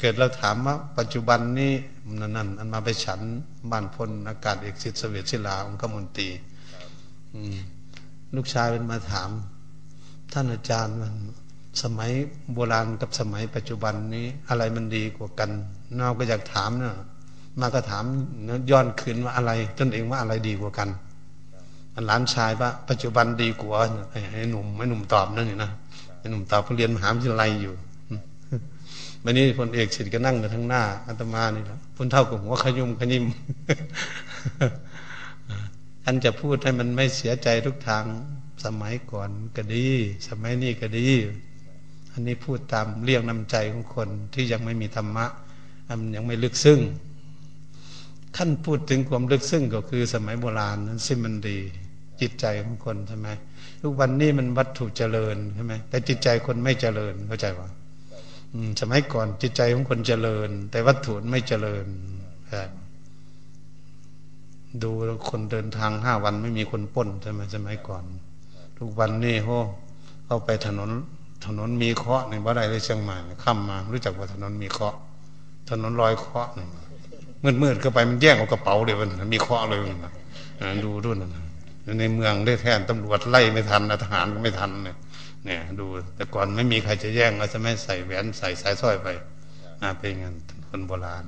เกิดเราถามว่า ปัจจุบันนี้นั่นนั่นอันมาไปฉันบ้านพลอากาศเอกสิทธิเสวีศิลาองคมนตรีลูกชายเป็นมาถาม ท่านอาจารย์มัน สมัยโบราณกับสมัยปัจจุบันนี้อะไรมันดีกว่ากันเราก็อยากถามเนะมาก็ถามย้อนคืนว่าอะไร ตนเองว่าอะไรดีกว่ากันหลานชายว่าปัจจุบันดีกว่าไอ้หนุ่มไอ้หนุ่มตอบนั่นนี่นะไอ้หนุ่มตอบเขาเรียนมหาวิทยาลัยอยู่วันนี้พลเอกศิษย์ก็นั่งอยู่ทั้งหน้าอาตมานี่แหละพุนเท่ากับหัวขยุมขยิมท่านจะพูดให้มันไม่เสียใจทุกทางสมัยก่อนก็ดี สมัยนี้ก็ดี อันนี้พูดตามเรียกน้ำใจของคนที่ยังไม่มีธรรมะมันยังไม่ลึกซึ้งขั้นพูดถึงความลึกซึ้งก็คือสมัยโบราณนั้นซึ่งมันดีจิตใจของคนใช่ไหมทุกวันนี้มันวัตถุเจริญใช่ไหมแต่จิตใจคนไม่เจริญเข้าใจป่ะสมัยก่อนจิตใจของคนเจริญ แต่วัตถุไม่เจริญดูคนเดินทางห้าวันไม่มีคนป้นใช่ไหมสมัยก่อน ทุกวันนี่โหเข้าไปถนน ถนนมีเคาะในบ้านใดเลยเชียงใหม่ข้ามมา รู้จักว่าถนนมีเคาะ ถนนลอยเคาะมืดมืดเข้าไปมันแย่งเอากระเป๋าเลยมันมีเคาะเลยมันดูด้วยนะในเมืองได้แทนตำรวจไล่ไม่ทันทหารก็ไม่ทันเนี่ยเนี่ย ดูแต่ก่อนไม่มีใครจะแย่งเราจะไม่ใส่แหวนใส่สายสร้อยไปน่าเป็นงั้นคนโบราณ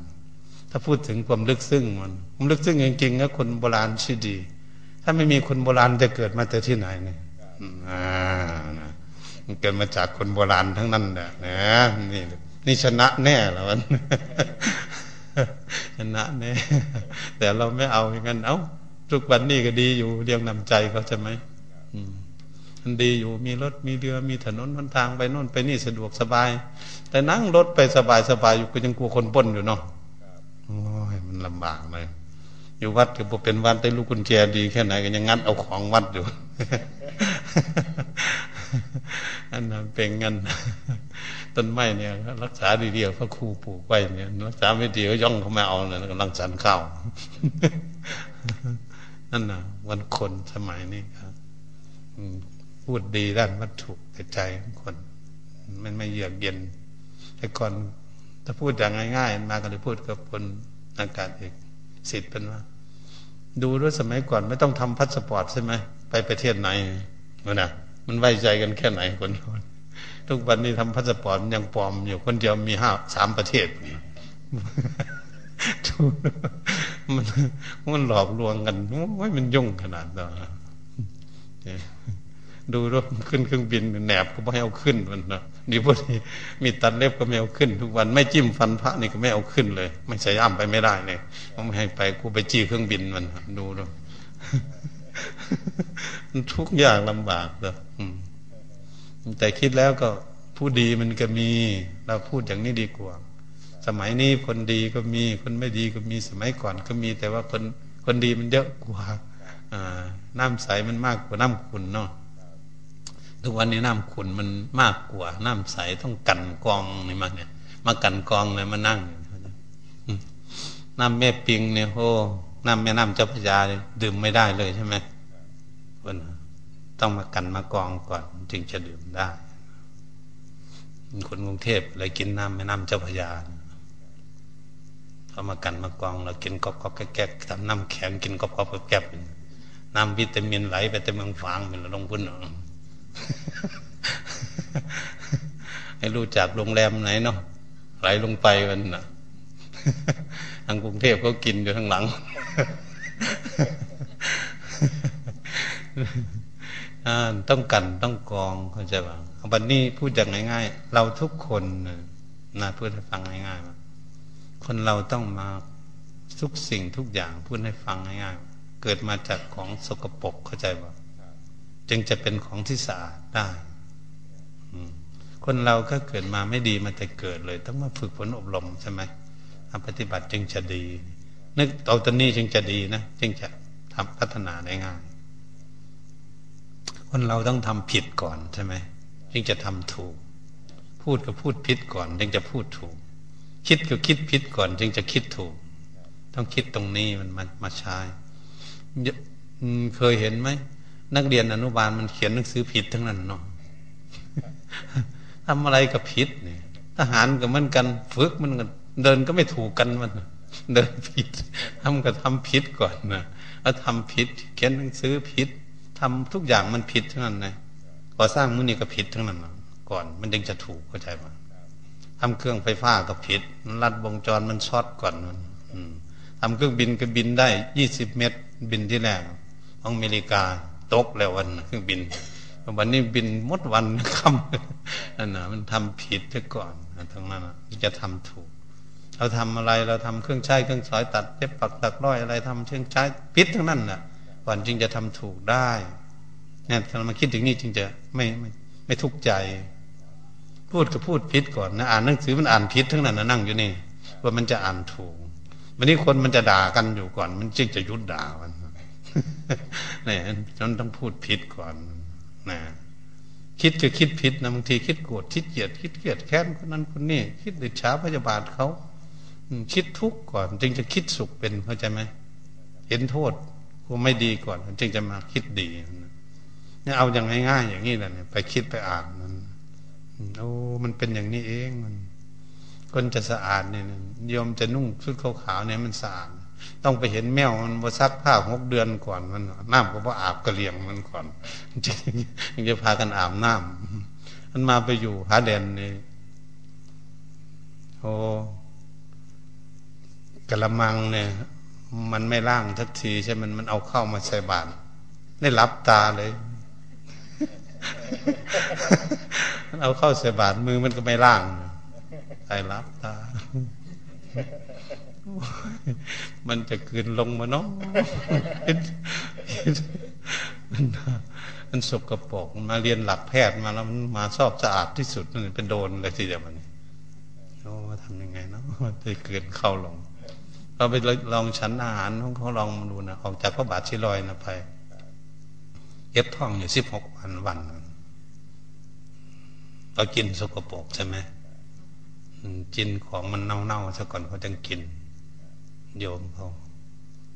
ถ้าพูดถึงความลึกซึ้งมันความลึกซึ้งจริงๆนะคนโบราณชื่อดี ถ้าไม่มีคนโบราณจะเกิดมาแต่ที่ไหนเนี่ยอ่านะ เกิดมาจากคนโบราณทั้งนั้นแหละนะนี่นี่ชนะแน่แล้วมันชนะแน่แต่เราไม่เอาอย่างนั้น เอา้าทุกวันนี้ก็ดีอยู่เรียงนำใจเขาใช่ไหมมันดีอยู่มีรถมีเรือมีถนนหนทางไปโน่นไปนี่สะดวกสบาย แต่นั่งรถไปสบายสบายอยู่ก็ยังกลัวคนป้นอยู่เนาะโอ้ยมันลำบากเลยอยู่วัดก็เป็นวัดได้ลูกกุญแจดีแค่ไหนก็ยังงัดเอาของวัดอยู่ อันนั้นเป็นเงินต้นไม้เนี่ย รักษาดีๆพระครูปลูกไว้เนี่ย รักษาไม่ดีก็ย่องเข้ามาเอาเนี่ยกำลังสันข้าวนั่นนะวันคนสมัยนี้ครับพูดดีด้านวัตถุแต่ใจของคน มันไม่เยือกเย็น แต่ก่อนถ้าพูดอย่างง่าย ๆ มาก็เลยพูดกับคนอากาศเอกสิทธิ์เป็นว่า ดูด้วยสมัยก่อนไม่ต้องทำพาสปอร์ตใช่ไหมไปประเทศไหนมันนะ มันไว้ใจกันแค่ไหนคนทุกวันนี้ทำพาสปอร์ตยังปลอมอยู่คนเดียวมีห้าสามประเทศมันมันหลอกลวงกันโอ้ยมันยุ่งขนาดนั้นดูรถขึ้นเครื่องบินแหนบก็ไม่เอาขึ้นมันนะนี่พวกนี้มีตัดเล็บก็ไม่เอาขึ้น ทุกวันไม่จิ้มฟันพระนี่ก็ไม่เอาขึ้นเลย ไม่ใส่ย่ำไปไม่ได้เลยไม่ให้ไปกูไปจี้เครื่องบินมันดูดู ทุกอย่างลำบากเลยแต่คิดแล้วก็ผู้ดีมันก็มี เราพูดอย่างนี้ดีกว่า สมัยนี้คนดีก็มี คนไม่ดีก็มีสมัยก่อนก็มี แต่ว่าคนคนดีมันเยอะกว่าน้ำใสมันมากกว่าน้ำขุนเนาะทุกวันนี้น้ำขุนมันมากกว่า น้ำใสต้องกันกองนี่มาเนี่ย มากันกองเลยมานั่งน้ำแม่ปิงเนี่ยโอ้ น้ำแม่น้ำเจ้าพระยาดื่มไม่ได้เลยใช่ไหมคนต้องมากันมากองก่อนจึงจะดื่มได้คนกรุงเทพเลยกินน้ำแม่น้ำเจ้าพระยาเขามากันมากองเรากินก๊อบก๊อบแก๊กทำน้ำแข็งกินก๊อบก๊อบแก๊กน้ำวิตามินไหลไปแต่เมืองฟางเป็นลงพุ่นเนาะให้รู้จักโรงแรมไหนเนาะไหลลงไปมันนะ ทางกรุงเทพเขากินอยู่ข้างหลังต้องกันต้องกองเข้าใจป่ะวันนี้พูดอย่างง่าย ๆ เราทุกคนนะพูดให้ฟังง่ายๆคนเราต้องมาทุกสิ่งทุกอย่างพูดให้ฟังง่ายๆเกิดมาจากของสกปรกเข้าใจป่ะจึงจะเป็นของที่สะอาดได้คนเราก็เกิดมาไม่ดีมาแต่เกิดเลย ต้องมาฝึกฝนอบรมใช่ไหมทำ ปฏิบัติจึงจะดี นึกเอาตอนนี้จึงจะดีนะจึงจะทำพัฒนาได้ง่ายคนเราต้องทำผิดก่อนใช่ไหมจึงจะทำถูก พูดก็พูดผิดก่อน จึงจะพูดถูก คิดก็คิดผิดก่อน จึงจะคิดถูก ต้องคิดตรงนี้มันมามาใช้เคยเห็นไหมนักเรียนอนุบาลมันเขียนหนังสือผิดทั้งนั้นเนาะทำอะไรกับผิดเนี่ยทหารกับมันกันฝึกมันกัน เดินก็ไม่ถูกกันมัน เดินผิดทำก็ทำผิดก่อนนะแล้วทำผิดเขียนหนังสือผิดทำทุกอย่างมันผิดทั้งนั้นเลยก่อสร้างมือนี่ก็ผิดทั้งนั้นก่อนมันยังจะถูกเข้าใจไหมทำเครื่องไฟฟ้าก็ผิดรัดวงจรมันช็อตก่อนมันทำเครื่องบินก็บินได้ยี่สิบเมตร บินที่แรกของอเมริกาตกแล้ววันเครื่องบินวันนี้บินมดวันคำนั่นนะมันทำผิดซะก่อนทั้งนั้นจะทำถูก เราทำอะไรเราทำเครื่องใช้เครื่องสอยตัดเย็บปักตักร้อยอะไรทำเครื่องใช้พิษทั้งนั้นแหละก่อนจึงจะทำถูกได้เนี่ยถ้าเรามาคิดถึงนี่จึงจะไม่ไม่ไม่ทุกข์ใจ พูดก็พูดพิษก่อนนะอ่านหนังสือมันอ่านพิษทั้งนั้นนะนั่งอยู่นี่ว่ามันจะอ่านถูกวันนี้คนมันจะด่ากันอยู่ก่อน มันจึงจะยุดด่ามันเนี่ยจนต้องพูดผิดก่อนนะคิดจะคิดผิดนะบางทีคิดโกรธคิดเกลียดคิดเกลียดแค้นคนนั้นคนนี้คิดดิช้าพยาบาทเขา คิดทุกข์ก่อน จึงจะคิดสุขเป็นเข้าใจไหมเห็นโทษกูไม่ดีก่อน จึงจะมาคิดดีเนี่ยเอาอย่างง่ายๆอย่างนี้แหละเนี่ยไปคิดไปอ่านมันโอ้มันเป็นอย่างนี้เองมันคนจะสะอาดเนี่ยยอมจะนุ่งชุดขาวๆเนี่ยมันสะอาดต้องไปเห็นแมวมันมาซักผ้าหกเดือนก่อนมันน้ำก็ว่าอาบกระเลียงมันก่อนจึงจะพากันอาบน้ำมันมาไปอยู่หาแดนนี่โอ้ กระมังเนี่ย มันไม่ล่างทักทีใช่มันมันเอาเข้ามาใส่บาตรได้รับตาเลย มันเอาเข้าใส่บาตรมือมันก็ไม่ล่างใส่รับตา มันจะคืนลงมาเนาะมันสกปรกมาเรียนหลักแพทย์มาแล้วมันมาชอบสะอาดที่สุดมันเป็นโดนเลยทีเดียวมันโอ้ทำยังไงเนาะจะเกินเข้าลง เราไปลองชั้นอาหารของเขาลองมาดูนะออกจากพระบาทชิลอยนะไปเย็บท้องอยู่สิบหกวันวันเรากินสกปรกใช่ไหมกินของมันเน่าๆซะก่อนเขาจึงกิน โยมเขา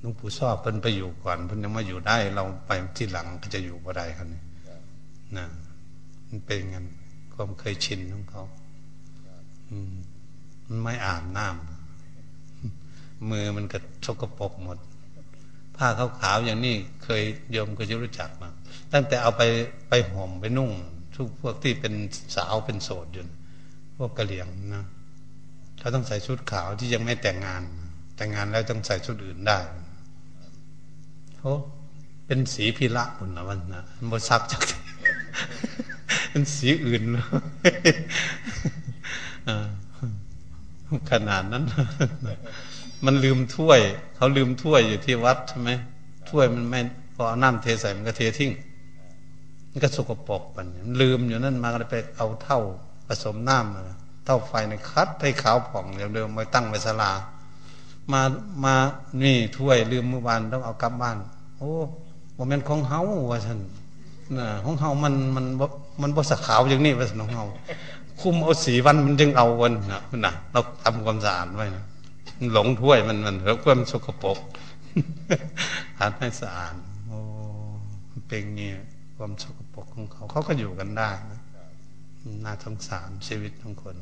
หลวงปู่ชอบเพิ่นไปอยู่ก่อนเพิ่นยังมาอยู่ได้ เราไปที่หลังก็จะอยู่บ่ได้ครับนี่นะมันเป็นงันความเคยชินของเขา อืม มันไม่อาบน้ำ มือมันก็ชกปรกหมด ผ้าขาวๆอย่างนี้เคยโยมก็จะรู้จักมา ตั้งแต่เอาไปไปห่มไปนุ่ง ทุกพวกที่เป็นสาวเป็นโสดอยู่พวกกะเหลี่ยงนะเขาต้องใส่ชุดขาวที่ยังไม่แต่งงาน แต่งงานแล้วต้องใส่ชุดอื่นได้โอ้เป็นสีพิระบุญนะวันนะมันบซักจากมันสีอื่นขนาดนั้น มันลืมถ้วย เขาลืมถ้วยอยู่ที่วัดใช่ไหมถ้วยมันไม่พอเอาน้ำเทใส่มันก็เททิ้งมันก็สกปรกมันลืมอยู่นั่นมาก็เลยไปเอาเท่าผสมน้ำมาเท่าไฟในคัดให้ขาวผ่องเดิมๆไว้ตั้งไว้สลามามานี่ถ้วยลืมเมื่อวานต้องเอากลับบ้าน โอ้โมเมนของเฮาว่าฉันนะของเฮามันมันมันบสขาวอย่างนี้ว่าฉันของเฮาคุมเอาสีวันมันจึงเอาวันนะนะเราทำความสะอาดไว้นะ หลงถ้วยมันมันเพื่อมันสกปรกทำให้สะอาดโอ้เป็นเงี้ยความสกปรกของเขาเขาก็อยู่กันได้นะน่าสงสารชีวิตของคน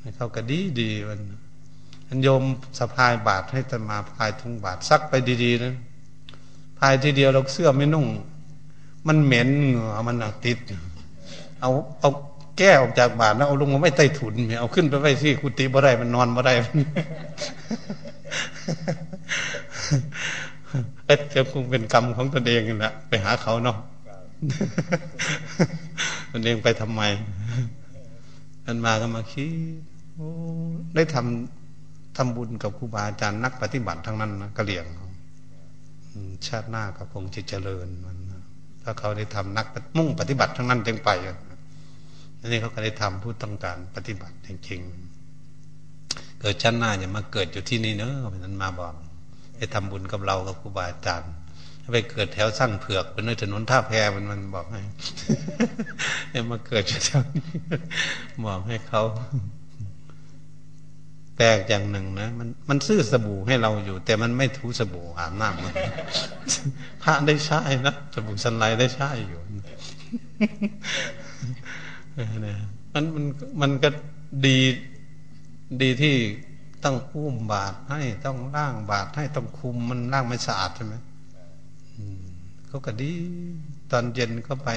ให้เขาก็ดีดีมันอันโยมสะพายบาทให้ตมาพายทุงบาทซักไปดีๆนะพายทีเดียวเราเสื้อไม่นุ่ง มันเหม็นเหงื่อมันติด เอาเอา แก้ออกจากบาทแล้วเอาลงมาไม่ใต้ถุนเอาขึ้นไปไว้ที่กุฏิบ่ได้มันนอนบ่ได้เอ๊ะจะคงเป็นกรรมของตนเองน่ะไปหาเขาเนาะตนเองไปทำไมอันมาก็มาคิดได้ทำทำบุญกับครูบาอาจารย์นักปฏิบัติทั้งนั้นนะกะเหลี่ยงชาติหน้าก็คงจะเจริญมันถ้าเขาได้ทำนักมุ่งปฏิบัติทั้งนั้นจึงไปอั นนี้เขาก็ได้ทำผู้ต้องการปฏิบัติจริงๆ เกิดชาติหน้าอย่ามาเกิดอยู่ที่นี่เนอะเพราะนั้นมาบอกให้ทำบุญกับเรากับครูบาอาจารย์ไปเกิดแถวสร้างเผือกเป็นถนนท่าแพมันมันบอกให้เนี่ยมาเกิดแถวนี้บอกให้เขาแปลกอย่างหนึ่งนะมันมันซื้อสบู่ให้เราอยู่ แต่มันไม่ถูสบู่อาบน้ำมันพระได้ใช้นะสบู่สันไลได้ใช้อยู่ นะมันมันมันก็ดีดีที่ต้องอุ้มบาตรให้ต้องล่างบาตรให้ต้องคุมมันล่างไม่สะอาดใช่ไหมเขาก็ดี ตอนเย็นก็ไป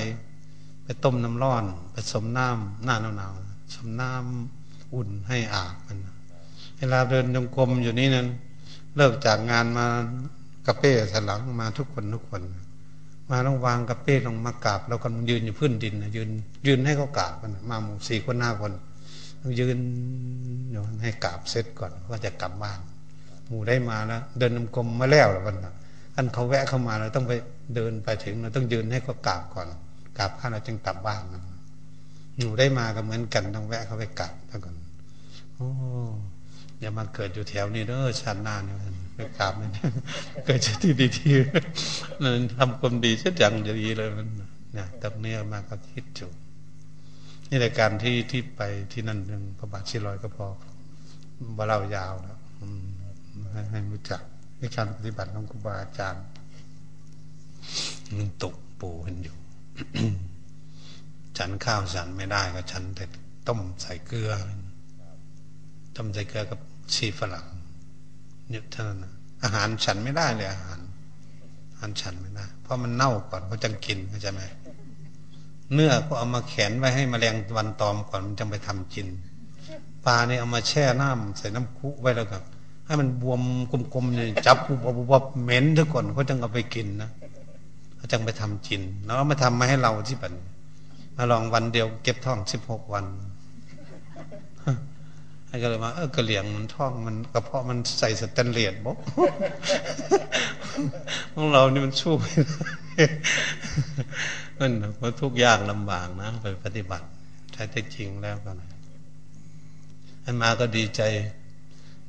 ไปต้มน้ำร้อนผสมน้ำหน้าหนาวๆสมน้ำอุ่นให้อาบมันเวลาเดินจงกรมอยู่นี่นั้นเลิกจากงานมากระเป้สลังมาทุกคนทุกคน มาต้องวางกระเป้ลงมากราบเราก็ยืนอยู่พื้นดินยืน ยืนให้เขากราบกันมาหมู่สี่คนหน้าคนยืนอยู่ให้กราบเสร็จก่อนก็จะกลับบ้าน หมู่ได้มาแล้วเดินนำกรมมาแล้วหรือวันอันเขาแวะเข้ามาเราต้องไปเดินไปถึงเราต้องยืนให้เขากราบก่อนกราบข้าเราจึงกลับบ้านหนูได้มาก็เหมือนกันต้องแวะเขาไปกราบก่อนโอ้ อย่ามาเกิดอยู่แถวนี้เด้อชาติหน้าเนี่ยไปกราบเนี่ยเกิดที่ดีๆนั่นทำความดีเช่นอย่างดีเลยมันเนี่ยตรงนี้มาก็คิดอยู่นี่รายการที่ที่ไปที่นั่นเรื่งพระบาทชิลอยก็พอบ่เล่ายาวแล้วให้ให้รู้จักวิชาปฏิบัติของครูบาอาจารย์มันตกปูกันอยู่ ฉันข้าวฉันไม่ได้ก็ฉันแต่ต้มใส่เกลือต้มใส่เกลือกับ ชีฝรั่งเนี่ยเท่านั้นอาหารฉันไม่ได้เลยอาหารอาหารฉันไม่ได้เพราะมันเน่าก่อนเขาจังกินเข้าใจไหมเนื้อก็เอามาแขวนไว้ให้มแมลงวันตอมก่อนมันจะไปทำกินปลาเนี่ยเอามาแช่น้ำใส่น้ำคุไว้แล้วก็ให้มันบวมกลมๆเนี่ยจับปุบปุบเหม็นทุกคนเขาจึงเอาไปกินนะเขาจึงไปทำกินแล้วมาทำมาให้เราที่บันมาลองวันเดียวเก็บท้องสิบหกวัน ให้ก็เลยมาเออกระเหลี่ยงมันท้องมันกระเพาะมันใส่สแตนเลสบอกของเรานี่มันชู้มันก็ทุกยากลำบากนะ ไปปฏิบัติใช้แต่จริงแล้วก็นะอันมาก็ดีใจ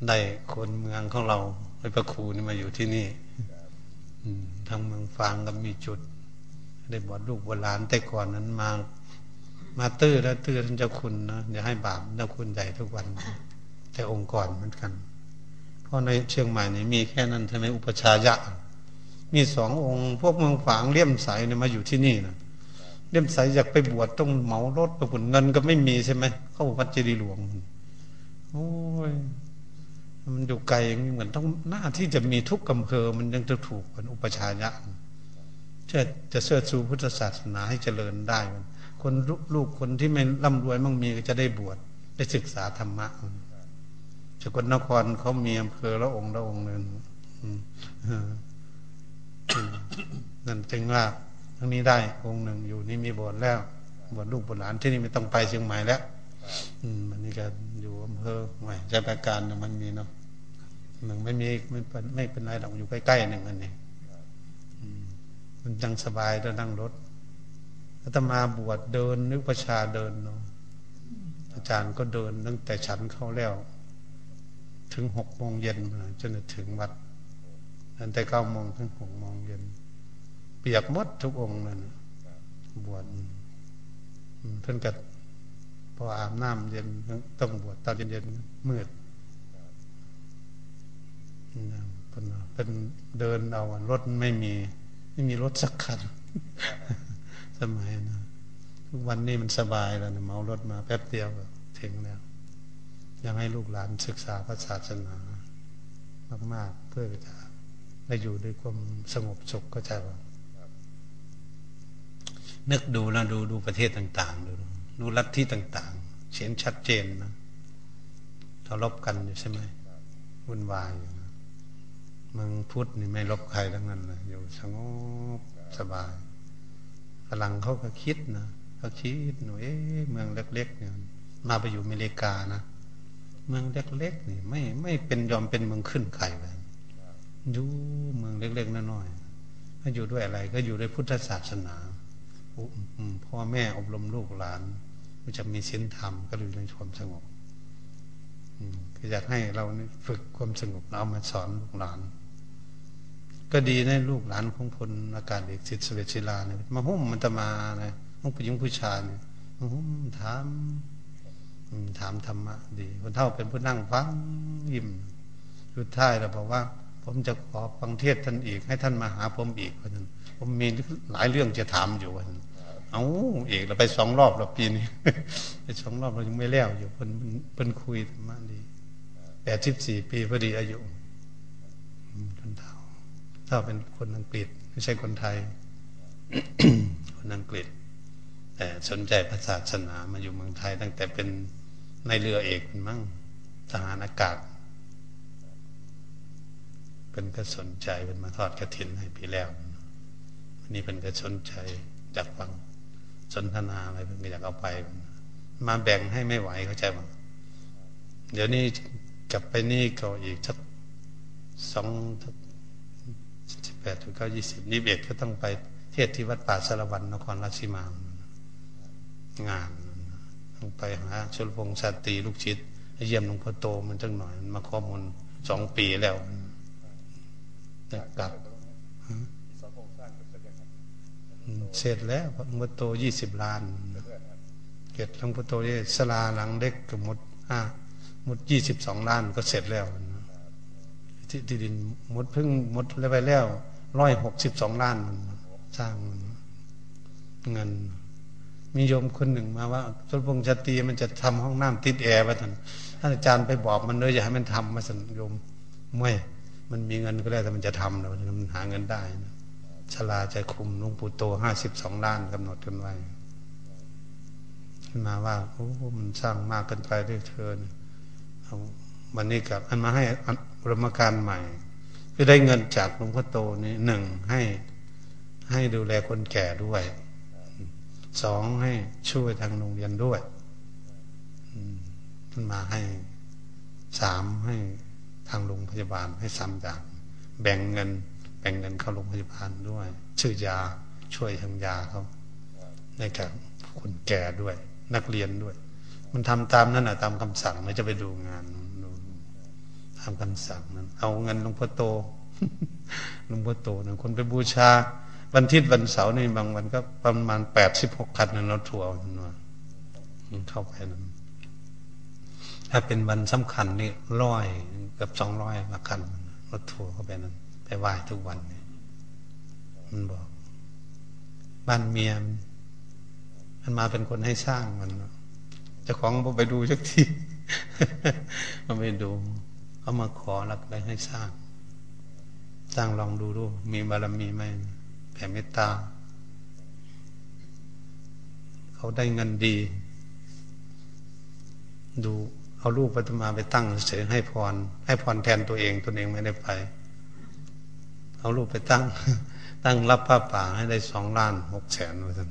ได้คนเมืองของเราไปประครูนี่มาอยู่ที่นี่ทางเมืองฟางก็มีจุด ได้บอดลูกโบราณแต่ก่อนนั้นมา มาตื้อแล้วตื้อท่านเจ้าคุณนะอย่าให้บาปเจ้าคุณใหญ่ทุกวัน แต่องค์ก่อนเหมือนกัน เพราะในเชียงใหม่นี่มีแค่นั้นใช่ไมอุปชายะ มีสององค์ พวกเมืองฝางเลี่ยมใสเนี่ยมาอยู่ที่นี่นะเลี่ยมใสอยากไปบวชต้องเหมารถไปผลเงินก็ไม่มีใช่ไหมเข้าวัดเจดีหลวงโอ้ยมันอยู่ไกลเหมือนต้องหน้าที่จะมีทุกอำเภอมันยังจะถูกเป็นอุปชายะเชื่อจะเสื่อชูพุทธศาสนาให้เจริญได้ คนลูกคนที่ไม่ร่ำรวยมั่งมีก็จะได้บวชได้ศึกษาธรรมะสกลนครเขามีอำเภอละองค์ละองค์หนึ่งนั่นจึงว่าทั้งนี้ได้องค์หนึ่งอยู่นี่มีบวชแล้วบวชลูกบวชหลานที่นี่ไม่ต้องไปเชียงใหม่แล้ว อืมมันนี่ก็อยู่อำเภอใหม่ใจประการมันมีเนาะหนึ่งไม่มีไม่เป็นไม่เป็นไรหรอกอยู่ใกล้ๆหนึ่งอันนี้มันจังสบายแล้วนั่งรถ อาตมาบวชเดินนึกประชาเดินเนาะอาจารย์ก็เดินตั้งแต่ฉันเข้าแล้ว ถึงหกโมงเย็นจนถึงวัดตั้งแต่เก้าโมงถึงหกโมงเย็น เปียกมดทุกองค์นั่นบวชเพิ่นกัดพออาบน้ำเย็นต้องบวชตอนเย็นๆมืดเป็นเดินเอารถไม่มี ไม่มีรถสักคัน สมัยนะทุกวันนี้มันสบายแล้วนะเมารถมาแป๊บเดียวถึงแล้วยังให้ลูกหลานศึกษาพระศาสนามากๆเพื่อจะได้อยู่ด้วยความสงบสุขก็จะว่านึกดูแล้วดูดูประเทศต่าง ๆ ดูดูลัฐทธิต่าง ๆเสียนชัดเจนนะทะเลาะกันอยู่ใช่ไหมวุ่นวายอยู่นะมึงพุทธนี่ไม่ลบใครทั้งนั้นเลยอยู่สงบสบาย ฝรั่งเขาก็คิดนะเขาคิดหนูเอ๊ะเมืองเล็ก ๆ เนี่ย มาไปอยู่อเมริกานะเมืองเล็กๆนี่ไม่ไม่เป็นยอมเป็นเมืองขึ้นไข่เลยอยู่เมืองเล็กๆน้อยๆก็อยู่ด้วยอะไร ก็อยู่ด้วยพุทธศาสนาพ่อแม่อบรมลูกหลานก็จะมีศีลธรรมก็อยู่ในความสงบก็อยากให้เราฝึกความสงบเอามาสอนลูกหลาน ก็ดีในลูกหลานของคนอากาศเด็กสิทธิสเวชิลาเนี่ยมาหุ้มมันจะมาเนี่ยห้องผู้หญิงผู้ชายเนี่ยมาหุ้มถามถามธรรมะดีคนเท่าเป็นผู้นั่งฟังยิ้มสุดท้ายเราบอกว่า ผมจะขอฟังเทศท่านอีก ให้ท่านมาหาผมอีกเพราะนั้นผมมีหลายเรื่องจะถามอยู่วันเอาเอกเราไปสองรอบแล้วปีนี้ไปสองรอบเรายังไม่แล้วอยู่เพิ่นเพิ่นคุยธรรมะดีแปดสิบสี่ปีพอดีอายุคนเท่าเท่าเป็นคนอังกฤษไม่ใช่คนไทย คนอังกฤษ แต่สนใจพระศาสนามาอยู่เมืองไทย ตั้งแต่เป็นในเรือเอกมั่งทหารอากาศ เป็นก็สนใจเป็นมาทอดกระถินให้พี่แล้ววันนี้เป็นก็สนใจจากฟังสนทนาอะไรเพิ่งอยากเอาไป มาแบ่งให้ไม่ไหวเข้าใจมั้งเดี๋ยวนี้กลับไปนี่ก็อีกสักสอง แปดถึงเก้ายี่สิบนี่บเบ็ดก็ต้องไปเทศที่วัดป่าสารวันนครราชสีมางานต้องไปหาชลพงษ์สตรีลูกชิดเยี่ยมหลวงพ่อโตมันจังหน่อยมาข้อมูลสองปีแล้วกลับเสร็จแล้วหลวงพ่อโตยี่สิบล้านเกิดหลวงพ่อโตเนี่ยสลาหลังเล็กกับมดอ่าหมดยี่สิบสองล้านก็เสร็จแล้วที่ดินหมดเพิ่งหมดแล้วไปแล้ว ร้อยหกสิบสองล้านมันสร้างเงิน มีโยมคนหนึ่งมาว่าสมพงษ์ชตีมันจะทำห้องน้ำติดแอร์ไปท่านท่านอาจารย์ไปบอกมันเลยอย่าให้มันทำมาสัญโยมไม่มันมีเงินก็แล้แต่มันจะทำแล้วมันหาเงินได้นะชลาใจคุมลุงปู่โตห้าสิบสองล้านกำหนดกันไว้ขึ้นมาว่าโอ้มันสร้างมากเกินไปด้วยเธอเอาวันนี้กับอันมาให้รมการใหม่ คือได้เงินจากหลวงพ่อโตนี่หนึ่งให้ให้ดูแลคนแก่ด้วยสองให้ช่วยทางโรงเรียนด้วยมันมาให้สามให้ทางโรงพยาบาลให้สามอย่างแบ่งเงิน แบ่งเงินเข้าโรงพยาบาลด้วย ชื่อยาช่วยทางยาเขาในกับคนแก่ด้วย นักเรียนด้วย มันทำตามนั่นแหะตามคำสั่งไม่จะไปดูงานามคำสั่งนั้น เอาเงินหลวงพ่อโตหลวงพ่อโตนะคนไปบูชา วันทิศวันเสาร์นี่บางวันก็ประมาณแปดสิบหกคันนั้นรถทัวร์มันเข้าไปนั้น ถ้าเป็นวันสำคัญนี่ร้อยกับสองร้อยมาคันรถทัวเข้าไปนั้น ไปไหว้ทุกวันเนี่ยมันบอก บ้านเมียมันมาเป็นคนให้สร้างมันเจ้าของไปดูสักทีมาไปดู เขามาขอรักได้ให้สร้าง สร้างลองดูดู มีบารมีไหมแผ่เมตตา เขาได้เงินดี ดูเอาลูกปัตมาไปตั้งเฉยให้พร ให้พรแทนตัวเองตัวเองไม่ได้ไป เอารูปไปตั้ง ตั้งรับผ้าป่าให้ได้สองล้านหกแสนว่าท่าน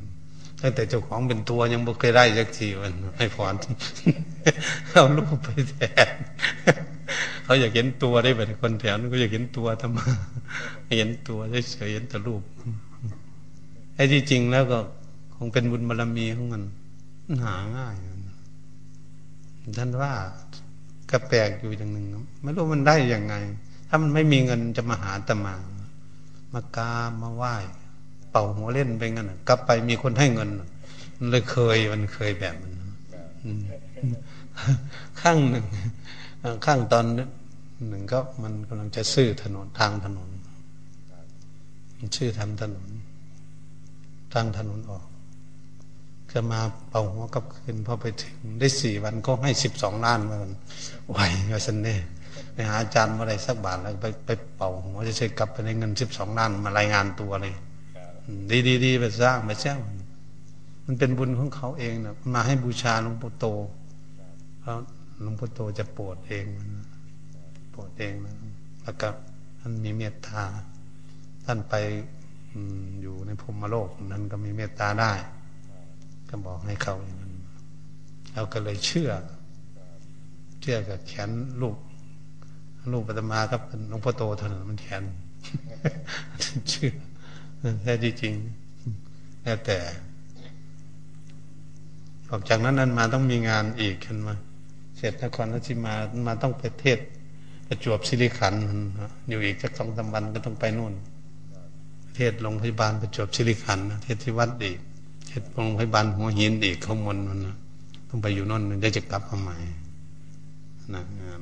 ตั้งแต่เจ้าของเป็นตัวยังบ่เคยได้สักทีวันให้พรเอารูปไปแทน เขาอยากเห็นตัวได้แบบคนแถวนั้นก็อยากเห็นตัวทำไมเห็นตัวเฉยเห็นแต่รูปไอ้ที่จริงแล้วก็คงเป็นบุญบารรมีของมันหาง่ายท่านว่าก็แปลกอยู่อย่างหนึ่งไม่รู้มันได้ยังไง ถ้ามันไม่มีเงินจะมาหาตมามากามาไหว้เป่าหัวเล่นไปงั้นกลับไปมีคนให้เงินมันเลยเคยมันเคยแบบมันข้างหนึ่ง ข้างตอนหนึ่งก็มันกำลังจะซื้อถนนทางถนน มันชื่อทำถนน ทางถนนออกจะมาเป่าหัวกับคืนพอไปถึงได้สี่วันก็ให้สิบสองล้านมาไหวก็สันเน่ไปหาอาจารย์มาอะไรสักบาทแล้วไปไปเป่าหัวจะใช้กลับไปในเงินสิบสองล้านมารายงานตัวเลย ดีดีดีไปสร้างไปสร้างมันเป็นบุญของเขาเองนะมาให้บูชาหลวงปู่โตเพรา หลวงปู่โตจะปรดเองมันปรดเองนะแล้วก็ท่านมีเมตตา ท่านไปอยู่ในพรมโลกนั้นก็มีเมตตาได้ ก็บอกให้เขาอย่างนั้นเราก็เลยเชื่อ เชื่อกับแขนลูกลูกปัตมาครับหลวงพ่อโตเท่านั้นมันแขนเชื่อแท้จริงแล้วแต่ออกจากนั้นนั้นมาต้องมีงานอีกขึ้นมา ร็จนครราชมามาต้องไปเทศประจวบสิริขันอยู่อีกสักสองสาวันก็ต้องไปนู่น เทศโรงพยาบาลประจวบสิริขันเทศที่วัดอีกเทศโรงพยาบาลหัวหินอีกข้ามนมันต้องไปอยู่นู่นได้จะกลับมาใหม่นะงาน